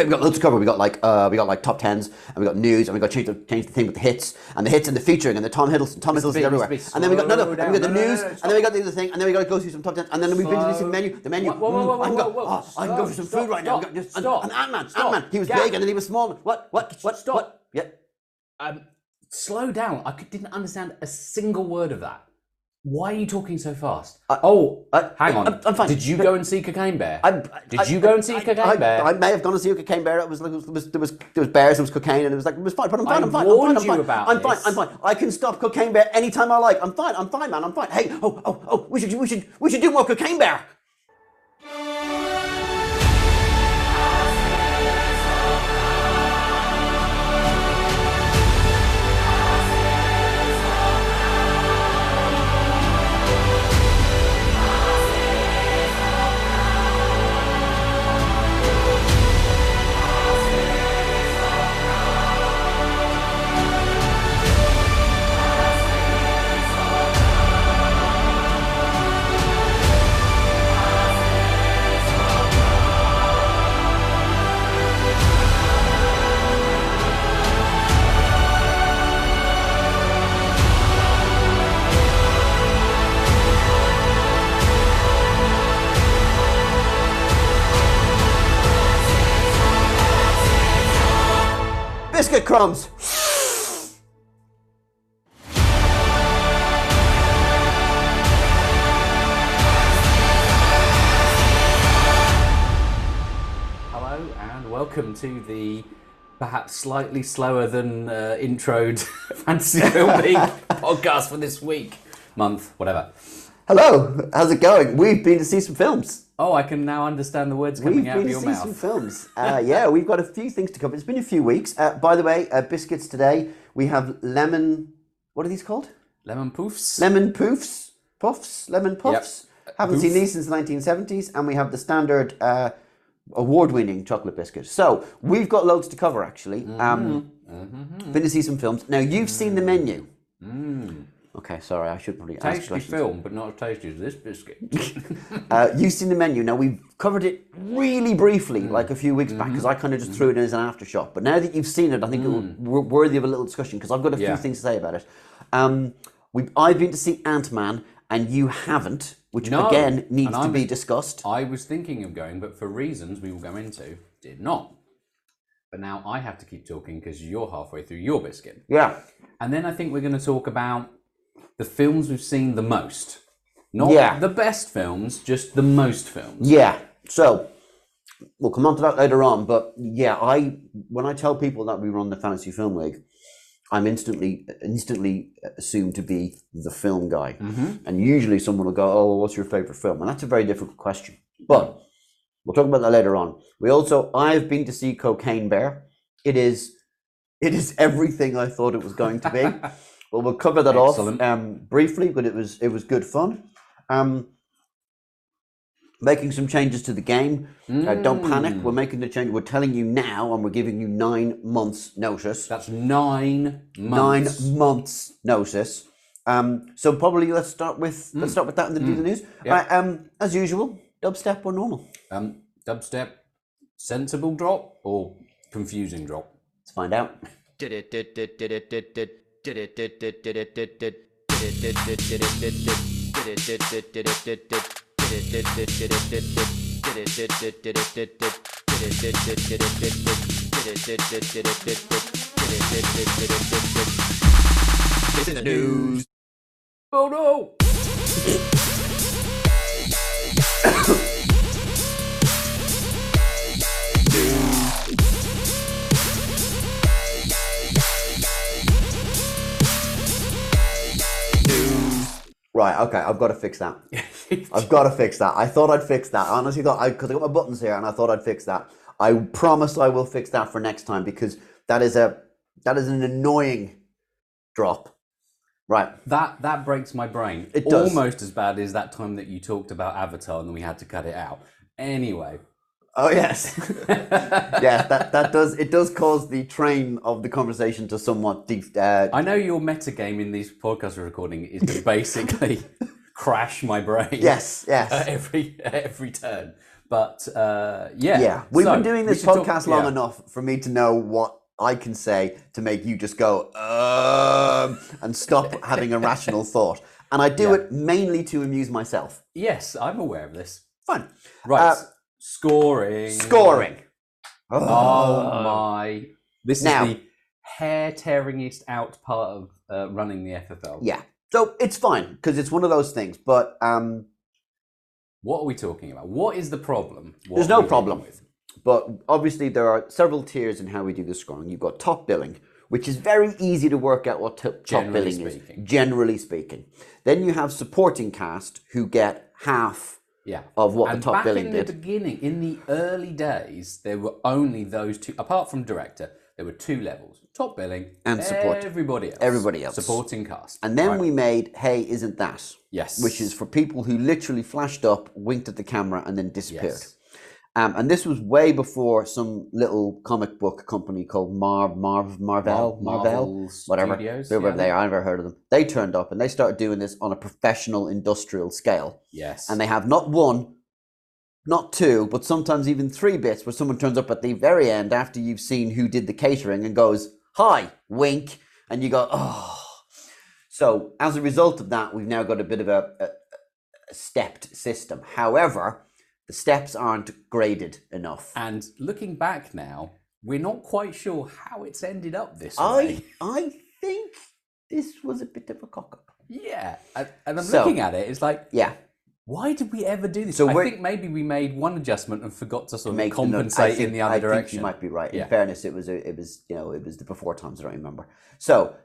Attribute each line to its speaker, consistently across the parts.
Speaker 1: Okay, we got loads to cover. We got like uh, we got like top tens, and we got news, and we got change the change the thing with the hits and the hits and the featuring and the Tom Hiddleston, Tom Hiddleston everywhere. And then we got no, no, and we got the. News, and then we got the other thing, and then we got to go through some top tens, and then we've been to some menu, the menu.
Speaker 2: Whoa, whoa, whoa, whoa, whoa, whoa.
Speaker 1: oh, I can go for some food right now. We
Speaker 2: stop,
Speaker 1: got just, and Ant Man. Ant Man, he was big and then he was small. What, what, what,
Speaker 2: Stop.
Speaker 1: what? Yeah.
Speaker 2: Um, slow down. I didn't understand a single word of that. Why are you talking so fast? oh,
Speaker 1: I-
Speaker 2: hang on.
Speaker 1: I'm- I'm fine.
Speaker 2: Did you go and see Cocaine Bear?
Speaker 1: I,
Speaker 2: Did you go and see
Speaker 1: I,
Speaker 2: Cocaine
Speaker 1: I,
Speaker 2: Bear?
Speaker 1: I may have gone and see a cocaine bear. It was like it was, there was there was bears, there was cocaine, and it was like it was fine. But I'm fine.
Speaker 2: I
Speaker 1: I'm fine.
Speaker 2: warned
Speaker 1: I'm fine.
Speaker 2: you
Speaker 1: I'm fine.
Speaker 2: about
Speaker 1: I'm fine.
Speaker 2: this.
Speaker 1: I'm fine. I can stop cocaine bear anytime I like. I'm fine. I'm fine, man. I'm fine. Hey, oh, oh, oh. We should we should we should do more cocaine bear. Biscuit crumbs.
Speaker 2: Hello and welcome to the perhaps slightly slower than uh, introed fantasy film league podcast for this week, month, whatever.
Speaker 1: Hello. How's it going? We've been to see some films.
Speaker 2: Oh, I can now understand the words coming
Speaker 1: We've
Speaker 2: out
Speaker 1: been
Speaker 2: of
Speaker 1: to
Speaker 2: your
Speaker 1: see
Speaker 2: mouth.
Speaker 1: some films. Uh, yeah, we've got a few things to cover. It's been a few weeks. Uh, by the way, uh, biscuits today. We have lemon. What are these called?
Speaker 2: Lemon poofs.
Speaker 1: Lemon poofs, puffs, lemon puffs. Haven't
Speaker 2: Poof.
Speaker 1: seen these since the 1970s, and we have the standard uh, award-winning chocolate biscuit. So we've got loads to cover, actually. Um,
Speaker 2: Mm-hmm.
Speaker 1: Been to see some films. Now you've seen the menu. Okay, sorry, I should probably ask
Speaker 2: Mm. Tasty
Speaker 1: questions.
Speaker 2: film, but not as tasty as this biscuit.
Speaker 1: Uh, you've seen the menu. Now we've covered it really briefly,
Speaker 2: Mm.
Speaker 1: like a few weeks back,
Speaker 2: Mm-hmm.
Speaker 1: because I kind of just threw it in as an aftershock. But now that you've seen it, I think it will w- worthy of a little discussion because I've got a few
Speaker 2: Mm. Yeah.
Speaker 1: things to say about it. Um, we, I've been to see Ant Man, and you haven't, which
Speaker 2: No,
Speaker 1: again needs to be discussed.
Speaker 2: I was thinking of going, but for reasons we will go into, did not. But now I have to keep talking because you're halfway through your biscuit.
Speaker 1: Yeah,
Speaker 2: And then I think we're going to talk about the films we've seen the most. Not
Speaker 1: Yeah.
Speaker 2: the best films, just the most films.
Speaker 1: yeah. So we'll come on to that later on. But yeah, I when I tell people that we run the Fantasy Film League, I'm instantly instantly assumed to be the film guy. Mm-hmm. And usually someone will go, "Oh, well, what's your favorite film?" And that's a very difficult question. But we'll talk about that later on. We also, I've been to see Cocaine Bear. It is, it is everything I thought it was going to be. well, we'll cover that
Speaker 2: Excellent.
Speaker 1: off um, briefly, but it was it was good fun. Um, making some changes to the game. Uh, don't panic. We're making the change. We're telling you now, and we're giving you nine months notice
Speaker 2: That's nine
Speaker 1: nine
Speaker 2: months.
Speaker 1: months notice. Um, so probably let's start with let's start with that and then do the news.
Speaker 2: Yeah.
Speaker 1: Right, um, as usual, dubstep or normal.
Speaker 2: Um, dubstep, sensible drop or confusing drop?
Speaker 1: Let's find out.
Speaker 3: It's in the news.
Speaker 2: Oh no!
Speaker 1: Right, okay, I've got to fix that. I've got to fix that. I thought I'd fix that. I honestly thought I because I got my buttons here and I thought I'd fix that. I promise I will fix that for next time because that is a that is an annoying drop. Right.
Speaker 2: That that breaks my brain.
Speaker 1: It does.
Speaker 2: Almost as bad as that time that you talked about Avatar and then we had to cut it out. Anyway.
Speaker 1: Oh yes, yes. That that does it does cause the train of the conversation to somewhat deep. Uh,
Speaker 2: I know your meta game in these podcasts we're recording is to basically crash my brain
Speaker 1: yes, yes.
Speaker 2: at every at every turn. But uh, yeah,
Speaker 1: Yeah, we've
Speaker 2: So,
Speaker 1: been doing this
Speaker 2: should talk-
Speaker 1: podcast long
Speaker 2: yeah.
Speaker 1: enough for me to know what I can say to make you just go um, and stop having a rational thought. And I do
Speaker 2: Yeah.
Speaker 1: it mainly to amuse myself.
Speaker 2: Yes, I'm aware of this.
Speaker 1: Fun.
Speaker 2: Right,
Speaker 1: Uh,
Speaker 2: scoring.
Speaker 1: Scoring.
Speaker 2: Oh my! This
Speaker 1: Now-
Speaker 2: is the hair tearingest out part of uh, running the FFL.
Speaker 1: Yeah. So it's fine because it's one of those things. But um,
Speaker 2: What are we talking about? What is the problem? What
Speaker 1: There's no problem.
Speaker 2: with?
Speaker 1: But obviously, there are several tiers in how we do the scoring. You've got top billing, which is very easy to work out what top, top
Speaker 2: Generally
Speaker 1: billing
Speaker 2: speaking.
Speaker 1: is, generally speaking. Then you have supporting cast who get half
Speaker 2: Yeah.
Speaker 1: of what
Speaker 2: and
Speaker 1: the top
Speaker 2: back
Speaker 1: billing
Speaker 2: in
Speaker 1: did.
Speaker 2: the beginning, in the early days, there were only those two. Apart from director, there were two levels: top billing
Speaker 1: And support.
Speaker 2: Everybody else.
Speaker 1: Everybody else.
Speaker 2: Supporting cast.
Speaker 1: And then
Speaker 2: Right.
Speaker 1: we made Hey, Isn't That?
Speaker 2: yes,
Speaker 1: Which is for people who literally flashed up, winked at the camera, and then disappeared.
Speaker 2: yes.
Speaker 1: Um, and this was way before some little comic book company called Mar Marv Marvel
Speaker 2: Mar-
Speaker 1: Marvel whatever
Speaker 2: Studios,
Speaker 1: whoever
Speaker 2: yeah.
Speaker 1: they are. I've never heard of them. They turned up and they started doing this on a professional industrial scale.
Speaker 2: Yes.
Speaker 1: And they have not one, not two, but sometimes even three bits where someone turns up at the very end after you've seen who did the catering and goes, "Hi," wink, and you go, "Oh." So as a result of that, we've now got a bit of a, a, a stepped system. However, the steps aren't graded enough.
Speaker 2: And looking back now, we're not quite sure how it's ended up this way.
Speaker 1: I I think this was a bit of a cock up.
Speaker 2: Yeah, and, and I'm
Speaker 1: So-
Speaker 2: looking at it. It's like,
Speaker 1: Yeah,
Speaker 2: why did we ever do this?
Speaker 1: So
Speaker 2: I think maybe we made one adjustment and forgot to sort of compensate
Speaker 1: think-
Speaker 2: in the other
Speaker 1: I
Speaker 2: direction.
Speaker 1: Think you might be right.
Speaker 2: Yeah.
Speaker 1: In fairness, it was a, it was you know it was the before times I don't remember. So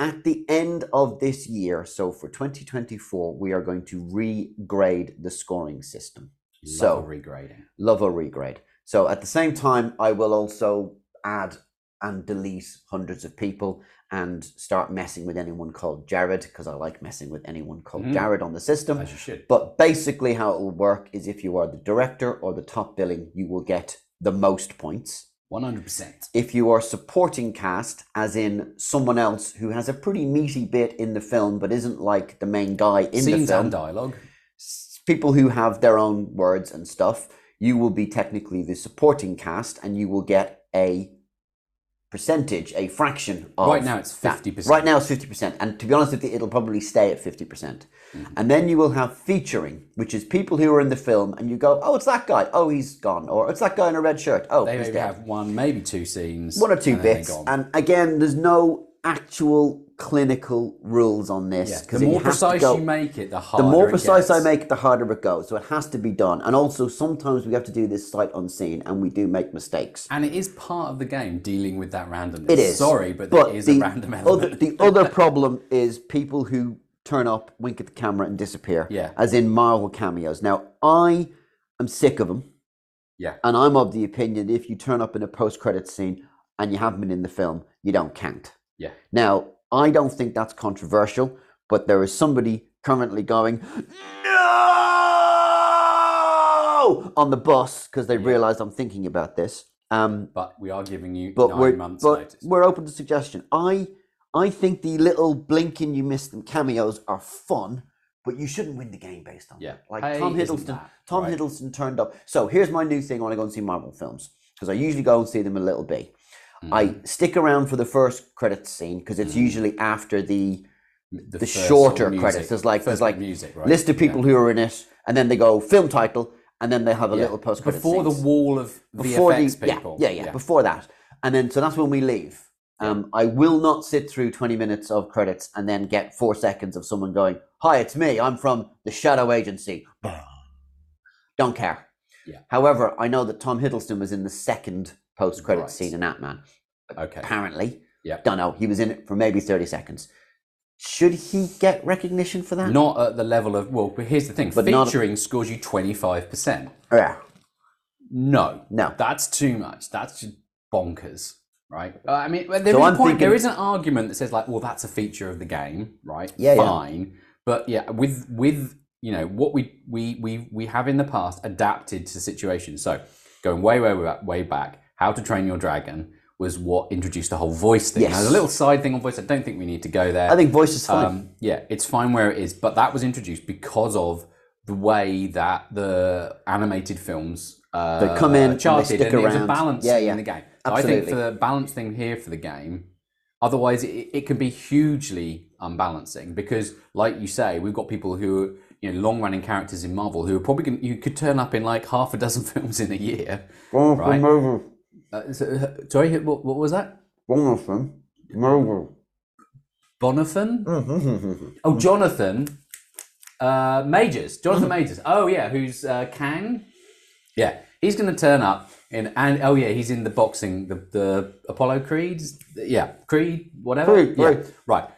Speaker 1: at the end of this year, so for 2024, we are going to regrade the scoring system.
Speaker 2: Love
Speaker 1: so-
Speaker 2: a regrading.
Speaker 1: Love a regrade. So at the same time, I will also add and delete hundreds of people and start messing with anyone called Jared because I like messing with anyone called
Speaker 2: Mhm.
Speaker 1: Jared on the system.
Speaker 2: As you should.
Speaker 1: But basically, how it will work is if you are the director or the top billing, you will get the most points.
Speaker 2: 100%.
Speaker 1: If you are supporting cast, as in someone else who has a pretty meaty bit in the film but isn't like the main guy in the
Speaker 2: Scenes
Speaker 1: film,
Speaker 2: and dialogue.
Speaker 1: People who have their own words and stuff, you will be technically the supporting cast and you will get a percentage, a fraction of
Speaker 2: Right now it's 50%.
Speaker 1: Right now it's 50%. And to be honest with you, it'll probably stay at 50%. percent
Speaker 2: Mm-hmm.
Speaker 1: And then you will have featuring, which is people who are in the film and you go, oh, it's that guy. Oh, he's gone. Or it's that guy in a red shirt. Oh,
Speaker 2: They
Speaker 1: he's
Speaker 2: maybe
Speaker 1: dead.
Speaker 2: have one, maybe two scenes.
Speaker 1: One or two
Speaker 2: and
Speaker 1: bits. And again, there's no actual clinical rules on this.
Speaker 2: Yeah,
Speaker 1: 'cause
Speaker 2: The more precise
Speaker 1: go-
Speaker 2: you make it, the harder.
Speaker 1: the more
Speaker 2: it
Speaker 1: precise I make it, the harder it goes. So it has to be done. And also, sometimes we have to do this sight unseen, and we do make mistakes.
Speaker 2: And it is part of the game dealing with that randomness.
Speaker 1: It is.
Speaker 2: Sorry, but,
Speaker 1: But
Speaker 2: there is
Speaker 1: the
Speaker 2: a random element.
Speaker 1: Other, the other problem is people who turn up, wink at the camera, and disappear.
Speaker 2: Yeah.
Speaker 1: As in Marvel cameos. Now, I am sick of them,
Speaker 2: yeah.
Speaker 1: and I'm of the opinion if you turn up in a post-credit scene and you haven't been in the film, you don't count.
Speaker 2: Yeah.
Speaker 1: Now, I don't think that's controversial, but there is somebody currently going, no, on the bus because they realised I'm thinking about this. Um,
Speaker 2: But we are giving you
Speaker 1: but
Speaker 2: 9
Speaker 1: we're
Speaker 2: months
Speaker 1: but
Speaker 2: notice.
Speaker 1: we're open to suggestion. I I think the little blinking you missed them cameos are fun, but you shouldn't win the game based on
Speaker 2: Yeah.
Speaker 1: that. Like
Speaker 2: Hey,
Speaker 1: Tom Hiddleston,
Speaker 2: that
Speaker 1: Tom
Speaker 2: right?
Speaker 1: Hiddleston turned up. So here's my new thing when I go and see Marvel films because I usually go and see them a little bit.
Speaker 2: Mm-hmm.
Speaker 1: I stick around for the first credits scene because it's usually after the the,
Speaker 2: first
Speaker 1: shorter
Speaker 2: of
Speaker 1: credits. There's like there's like
Speaker 2: music, right?
Speaker 1: list of people who are in it, and then they go film title, and then they have a
Speaker 2: Yeah.
Speaker 1: little post credits
Speaker 2: Before the wall of
Speaker 1: before
Speaker 2: VFX
Speaker 1: the
Speaker 2: people.
Speaker 1: Yeah, yeah, yeah, before that, and then so that's when we leave. Um, I will not sit through twenty minutes of credits and then get four seconds of someone going, "Hi, it's me. I'm from the Shadow Agency." Don't care.
Speaker 2: Yeah.
Speaker 1: However, I know that Tom Hiddleston was in the second post credit
Speaker 2: Right.
Speaker 1: scene in Ant Man.
Speaker 2: Okay.
Speaker 1: Apparently,
Speaker 2: Yep.
Speaker 1: don't know. He was in it for maybe thirty seconds. Should he get recognition for that?
Speaker 2: Not at the level of well, but here's the thing:
Speaker 1: But not-
Speaker 2: featuring scores you twenty five percent.
Speaker 1: Yeah.
Speaker 2: No,
Speaker 1: No.
Speaker 2: that's too much. That's just bonkers, right? Uh, I mean, there is
Speaker 1: So
Speaker 2: a
Speaker 1: I'm
Speaker 2: point.
Speaker 1: Thinking-
Speaker 2: is an argument that says like, well, that's a feature of the game, right?
Speaker 1: Yeah, yeah.
Speaker 2: fine. But yeah, with with you know what we we we we have in the past adapted to situations. So going way way way way back, How to Train Your Dragon was what introduced the whole voice thing.
Speaker 1: Yes.
Speaker 2: Now, there's a little side thing on voice. I don't think we need to go there.
Speaker 1: I think voice is fine.
Speaker 2: Um, yeah, it's fine where it is, but that was introduced because of the way that the animated films uh,
Speaker 1: They come in and they stick
Speaker 2: and was a
Speaker 1: around.
Speaker 2: balance
Speaker 1: Yeah,
Speaker 2: in the game. So I think for the balance thing here for the game, otherwise it, it can be hugely unbalancing because, like you say, we've got people who are you know long running characters in Marvel who are probably going you could turn up in like half a dozen films in a year. Oh, Right. Uh, so, uh, sorry, what, what was that? Bonathan? Oh, Jonathan uh, Majors. Jonathan Majors. Oh, yeah, who's uh, Kang? Yeah, he's going to turn up in, and oh, yeah, he's in the boxing, the, the Apollo Creeds. Yeah, Creed, whatever.
Speaker 1: Creed,
Speaker 2: yeah,
Speaker 1: Creed.
Speaker 2: right.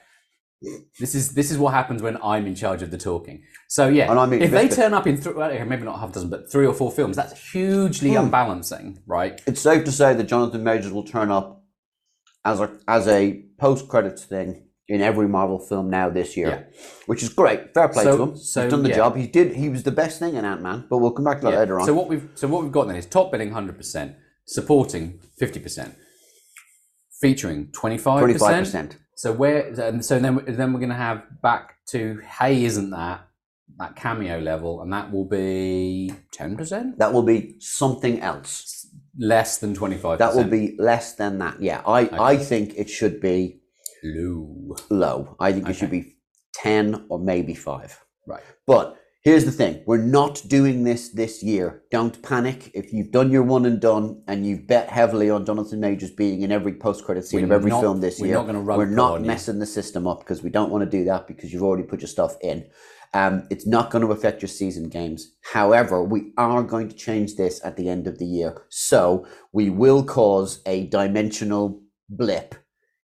Speaker 2: This is this is what happens when I'm in charge of the talking. So yeah,
Speaker 1: And I mean,
Speaker 2: if they turn up in th- well, okay, maybe not half a dozen, but three or four films, that's hugely
Speaker 1: Hmm.
Speaker 2: unbalancing, right?
Speaker 1: It's safe to say that Jonathan Majors will turn up as a as a post credits thing in every Marvel film now this year,
Speaker 2: Yeah.
Speaker 1: which is great. Fair play
Speaker 2: So-
Speaker 1: to him.
Speaker 2: so,
Speaker 1: He's done the
Speaker 2: yeah.
Speaker 1: job. He did. He was the best thing in Ant Man, but we'll come back to that
Speaker 2: Yeah.
Speaker 1: later on.
Speaker 2: So what we've so what we've got then is top billing hundred percent, supporting fifty percent, featuring twenty five
Speaker 1: Twenty five
Speaker 2: percent. So where and so then then we're going to have back to hey, isn't that that cameo level, and that will be ten percent
Speaker 1: That will be something else.
Speaker 2: less than twenty five.
Speaker 1: That will be less than that. Yeah, I I think it should be
Speaker 2: low.
Speaker 1: low. I think it should be ten or maybe five.
Speaker 2: Right.
Speaker 1: But here's the thing: we're not doing this this year. Don't panic. If you've done your one and done, and you've bet heavily on Jonathan Majors being in every post-credit scene of
Speaker 2: We're
Speaker 1: every
Speaker 2: not-
Speaker 1: film this
Speaker 2: we're
Speaker 1: year,
Speaker 2: not
Speaker 1: we're not
Speaker 2: on you.
Speaker 1: messing the system up because we don't want to do that because you've already put your stuff in. Um, it's not going to affect your season games. However, we are going to change this at the end of the year, so we will cause a dimensional blip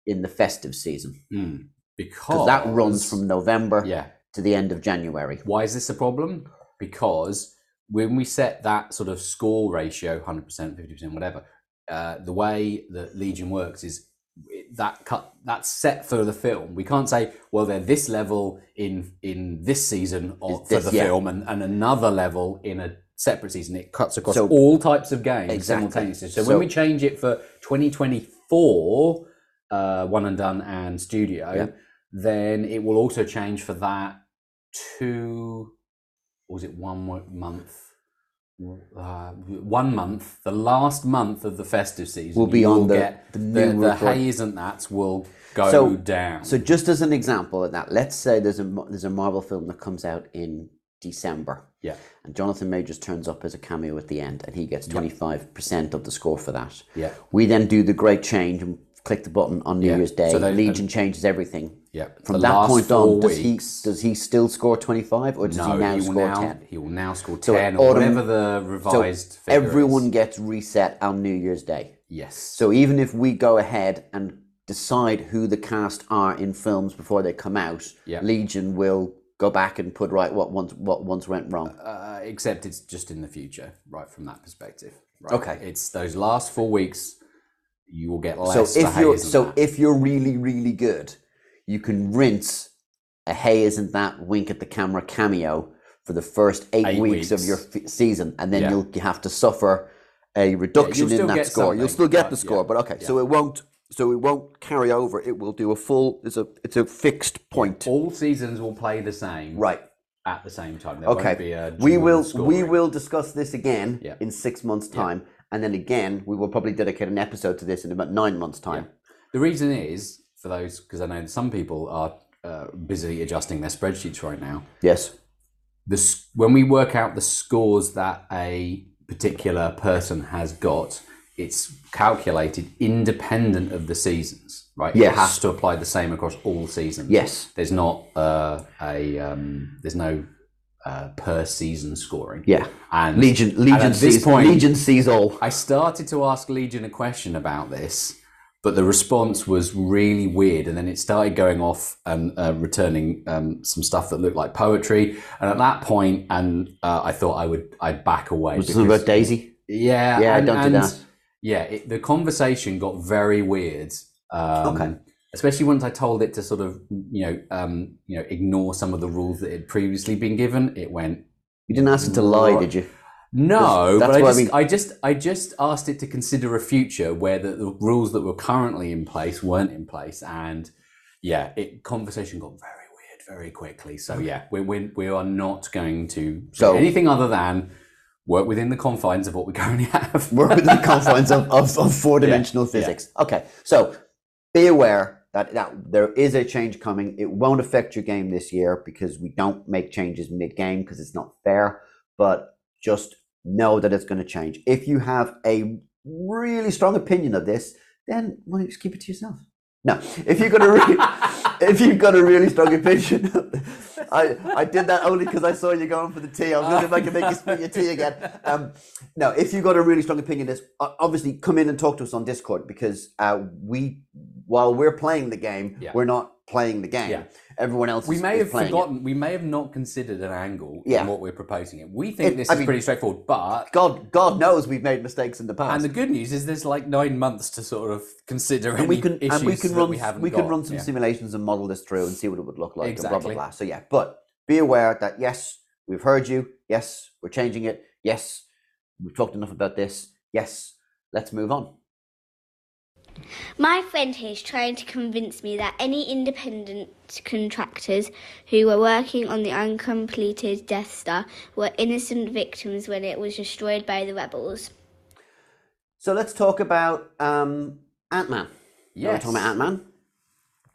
Speaker 1: in the festive season
Speaker 2: because
Speaker 1: because that runs from November
Speaker 2: yeah.
Speaker 1: To the end of January.
Speaker 2: Why is this a problem? Because when we set that sort of score ratio, 100%, 50%, whatever, uh, the way that Legion works is that cut that's set for the film. We can't say, well, they're this level in in this season or,
Speaker 1: Is
Speaker 2: for the
Speaker 1: yeah.
Speaker 2: film and, and another level in a separate season. It cuts across
Speaker 1: So-
Speaker 2: all types of games
Speaker 1: Exactly.
Speaker 2: simultaneously. So,
Speaker 1: So-
Speaker 2: when we change it for 2024, uh, One and Done and Studio,
Speaker 1: Yeah.
Speaker 2: then it will also change for that two or was it one month? Uh, one month the last month of the festive season
Speaker 1: Will be on the- the
Speaker 2: the,
Speaker 1: new
Speaker 2: the
Speaker 1: report.
Speaker 2: hey isn't that will go
Speaker 1: So-
Speaker 2: down.
Speaker 1: So, just as an example of that, let's say there's a there's a Marvel film that comes out in December,
Speaker 2: yeah.
Speaker 1: And Jonathan Majors turns up as a cameo at the end, and he gets twenty five percent of the score for that.
Speaker 2: yeah.
Speaker 1: We then do the great change and click the button on New
Speaker 2: Yeah.
Speaker 1: Year's Day.
Speaker 2: So they-
Speaker 1: Legion changes everything.
Speaker 2: yeah
Speaker 1: From
Speaker 2: The
Speaker 1: that point on, does he does he still score twenty five, or does
Speaker 2: no
Speaker 1: he now
Speaker 2: he
Speaker 1: score ten?
Speaker 2: he will now score
Speaker 1: So
Speaker 2: 10 or
Speaker 1: autumn-
Speaker 2: whatever the revised
Speaker 1: So
Speaker 2: figure is.
Speaker 1: everyone gets reset on New Year's Day.
Speaker 2: yes
Speaker 1: So even if we go ahead and decide who the cast are in films before they come out,
Speaker 2: Yeah.
Speaker 1: Legion will go back and put right what once what once went wrong.
Speaker 2: uh, except it's just in the future right from that perspective right?
Speaker 1: Okay.
Speaker 2: it's those last four weeks you will get less
Speaker 1: So if you're so
Speaker 2: that.
Speaker 1: if you're really really good, you can rinse a hey isn't that wink at the camera cameo for the first eight,
Speaker 2: Eight
Speaker 1: weeks, of your f- season, and then
Speaker 2: Yeah.
Speaker 1: you'll have to suffer a reduction
Speaker 2: still
Speaker 1: in that score. You'll still get the score,
Speaker 2: yeah,
Speaker 1: but okay. So it won't. So it won't carry over. It will do a full. It's a it's a fixed point.
Speaker 2: all seasons will play the same
Speaker 1: Right.
Speaker 2: at the same time. There won't be
Speaker 1: Okay.
Speaker 2: a
Speaker 1: We will we will discuss this again
Speaker 2: Yeah.
Speaker 1: in six months' time, and then again we will probably dedicate an episode to this in about nine months' time.
Speaker 2: The reason is for those because I know that some people are uh, busy adjusting their spreadsheets right now.
Speaker 1: Yes.
Speaker 2: This when we work out the scores that a particular person has got, it's calculated independent of the seasons, right?
Speaker 1: Yes.
Speaker 2: It has to apply the same across all seasons.
Speaker 1: Yes.
Speaker 2: There's not uh, a um, there's no uh, per season scoring.
Speaker 1: Yeah.
Speaker 2: And
Speaker 1: Legion
Speaker 2: and
Speaker 1: Legion
Speaker 2: this
Speaker 1: sees
Speaker 2: point,
Speaker 1: Legion sees all.
Speaker 2: I started to ask Legion a question about this, but the response was really weird, and then it started going off and uh, returning um, some stuff that looked like poetry. And at that point, and uh, I thought I would I'd back away.
Speaker 1: Was something about Daisy?
Speaker 2: yeah,
Speaker 1: Yeah,
Speaker 2: and,
Speaker 1: don't do that.
Speaker 2: Yeah, it, the conversation got very weird. Um,
Speaker 1: Okay.
Speaker 2: Especially once I told it to sort of you know um, you know ignore some of the rules that had previously been given. It went
Speaker 1: You didn't ask it to lie, did you?
Speaker 2: no, but I just,
Speaker 1: we-
Speaker 2: I just, I just asked it to consider a future where the, the rules that were currently in place weren't in place, and yeah, it conversation got very weird very quickly. So yeah, we we, we are not going to
Speaker 1: So-
Speaker 2: do anything other than work within the confines of what we currently have.
Speaker 1: We're within the confines of, of, of four dimensional physics. Okay, so be aware that, that there is a change coming. It won't affect your game this year because we don't make changes mid game because it's not fair, but just know that it's going to change. If you have a really strong opinion of this, then why don't you just keep it to yourself? No, if you've got a really, if you've got a really strong opinion, I I did that only because I saw you going for the tea. I was wondering if I could make you spit your tea again. Um, no, if you've got a really strong opinion, this obviously come in and talk to us on Discord because uh, we, while we're playing the game,
Speaker 2: Yeah.
Speaker 1: we're not playing the game.
Speaker 2: Yeah.
Speaker 1: Everyone else.
Speaker 2: We
Speaker 1: is,
Speaker 2: may
Speaker 1: is
Speaker 2: have
Speaker 1: playing it.
Speaker 2: forgotten. We may have not considered an angle
Speaker 1: Yeah.
Speaker 2: in what we're proposing. It. We think
Speaker 1: It-
Speaker 2: this
Speaker 1: I
Speaker 2: is
Speaker 1: mean-
Speaker 2: pretty straightforward, but
Speaker 1: God, God knows we've made mistakes in the past.
Speaker 2: and the good news is there's like nine months to sort of consider
Speaker 1: and
Speaker 2: any
Speaker 1: we can
Speaker 2: issues
Speaker 1: and we can run
Speaker 2: we haven't
Speaker 1: we can run some
Speaker 2: Yeah.
Speaker 1: simulations and model this through and see what it would look like and blah blah
Speaker 2: Exactly.
Speaker 1: blah. So yeah, but be aware that yes, we've heard you. Yes, we're changing it. Yes, we've talked enough about this. Yes, let's move on.
Speaker 3: My friend here is trying to convince me that any independent contractors who were working on the uncompleted Death Star were innocent victims when it was destroyed by the rebels.
Speaker 1: So let's talk about um, Ant Man. Yeah, we're
Speaker 2: Yes.
Speaker 1: talking about Ant Man.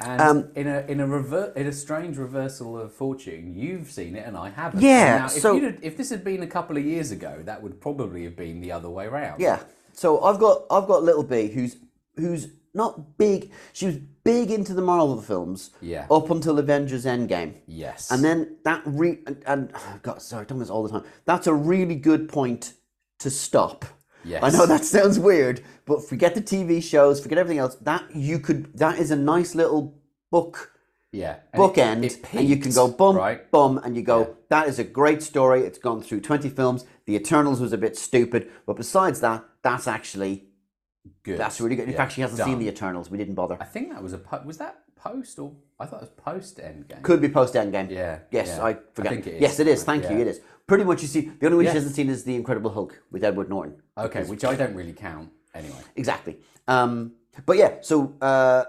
Speaker 2: And
Speaker 1: Um,
Speaker 2: in a in a rever- in a strange reversal of fortune, you've seen it and I haven't.
Speaker 1: Yeah,
Speaker 2: Now, if,
Speaker 1: so-
Speaker 2: you'd if this had been a couple of years ago, that would probably have been the other way round.
Speaker 1: Yeah. So I've got I've got little B who's who's not big. She was big into the Marvel films.
Speaker 2: Yeah.
Speaker 1: Up until Avengers Endgame.
Speaker 2: Yes.
Speaker 1: And then that re and, and oh, God, sorry, I'm talking this all the time. That's a really good point to stop.
Speaker 2: Yes.
Speaker 1: I know that sounds weird, but forget the TV shows, forget everything else. That you could that is a nice little book
Speaker 2: yeah. And it-
Speaker 1: bookend,
Speaker 2: it
Speaker 1: and you can go bum
Speaker 2: right.
Speaker 1: bum, and you go. That is a great story. It's gone through twenty films. The Eternals was a bit stupid, but besides that, that's actually
Speaker 2: Good.
Speaker 1: that's really good. In
Speaker 2: Yeah,
Speaker 1: fact, she hasn't seen the Eternals. We didn't bother.
Speaker 2: I think that was a po- was that post or I thought it was post Endgame.
Speaker 1: Could be post Endgame.
Speaker 2: Yeah,
Speaker 1: Yes,
Speaker 2: yeah.
Speaker 1: I forget.
Speaker 2: I think it is.
Speaker 1: Yes, it is. Thank you. It is. Pretty much, you see. The only one
Speaker 2: Yeah.
Speaker 1: she hasn't seen is the Incredible Hulk with Edward Norton.
Speaker 2: Okay, which I don't really count anyway.
Speaker 1: Exactly. Um, but yeah, so uh,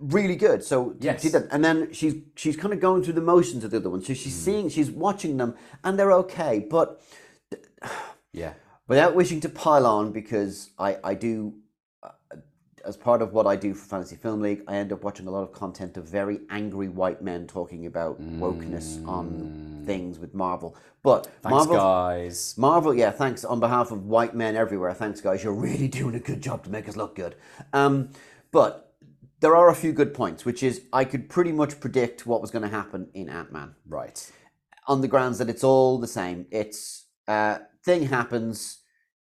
Speaker 1: really good. So
Speaker 2: Yes.
Speaker 1: that, and then she's she's kind of going through the motions of the other ones. So she's seeing, she's watching them, and they're okay. But
Speaker 2: Yeah.
Speaker 1: Without wishing to pile on, because I I do. Uh, as part of what I do for Fantasy Film League, I end up watching a lot of content of very angry white men talking about wokeness on things with Marvel. But.
Speaker 2: Thanks,
Speaker 1: Marvel,
Speaker 2: guys.
Speaker 1: Marvel, yeah, thanks on behalf of white men everywhere. Thanks, guys. You're really doing a good job to make us look good. Um, but there are a few good points, which is I could pretty much predict what was going to happen in Ant Man
Speaker 2: Right.
Speaker 1: on the grounds that it's all the same. It's uh, thing happens,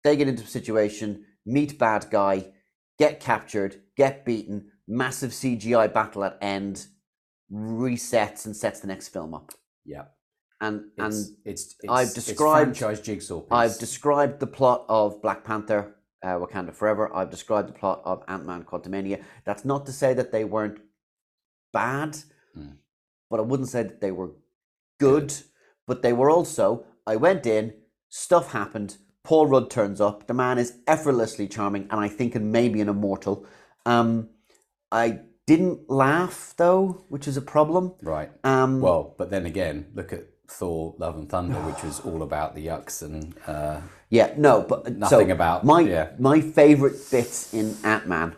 Speaker 1: they get into a situation, meet bad guy, get captured, get beaten, massive CGI battle at end, resets and sets the next film up.
Speaker 2: Yeah.
Speaker 1: And
Speaker 2: It's,
Speaker 1: and
Speaker 2: it's, it's
Speaker 1: I've
Speaker 2: it's
Speaker 1: described-
Speaker 2: franchise jigsaw piece.
Speaker 1: I've described the plot of Black Panther, uh, Wakanda Forever. I've described the plot of Ant Man Quantumania. That's not to say that they weren't bad,
Speaker 2: Mm.
Speaker 1: but I wouldn't say that they were good. But they were also, I went in, stuff happened, Paul Rudd turns up. The man is effortlessly charming and I think and maybe an immortal. Um, I didn't laugh though, which is a problem.
Speaker 2: right.
Speaker 1: Um,
Speaker 2: Well, but then again, look at Thor: Love and Thunder, which was all about the yucks and uh,
Speaker 1: Yeah, no, but
Speaker 2: Nothing
Speaker 1: so
Speaker 2: about-
Speaker 1: my
Speaker 2: yeah.
Speaker 1: my favorite bit in Ant Man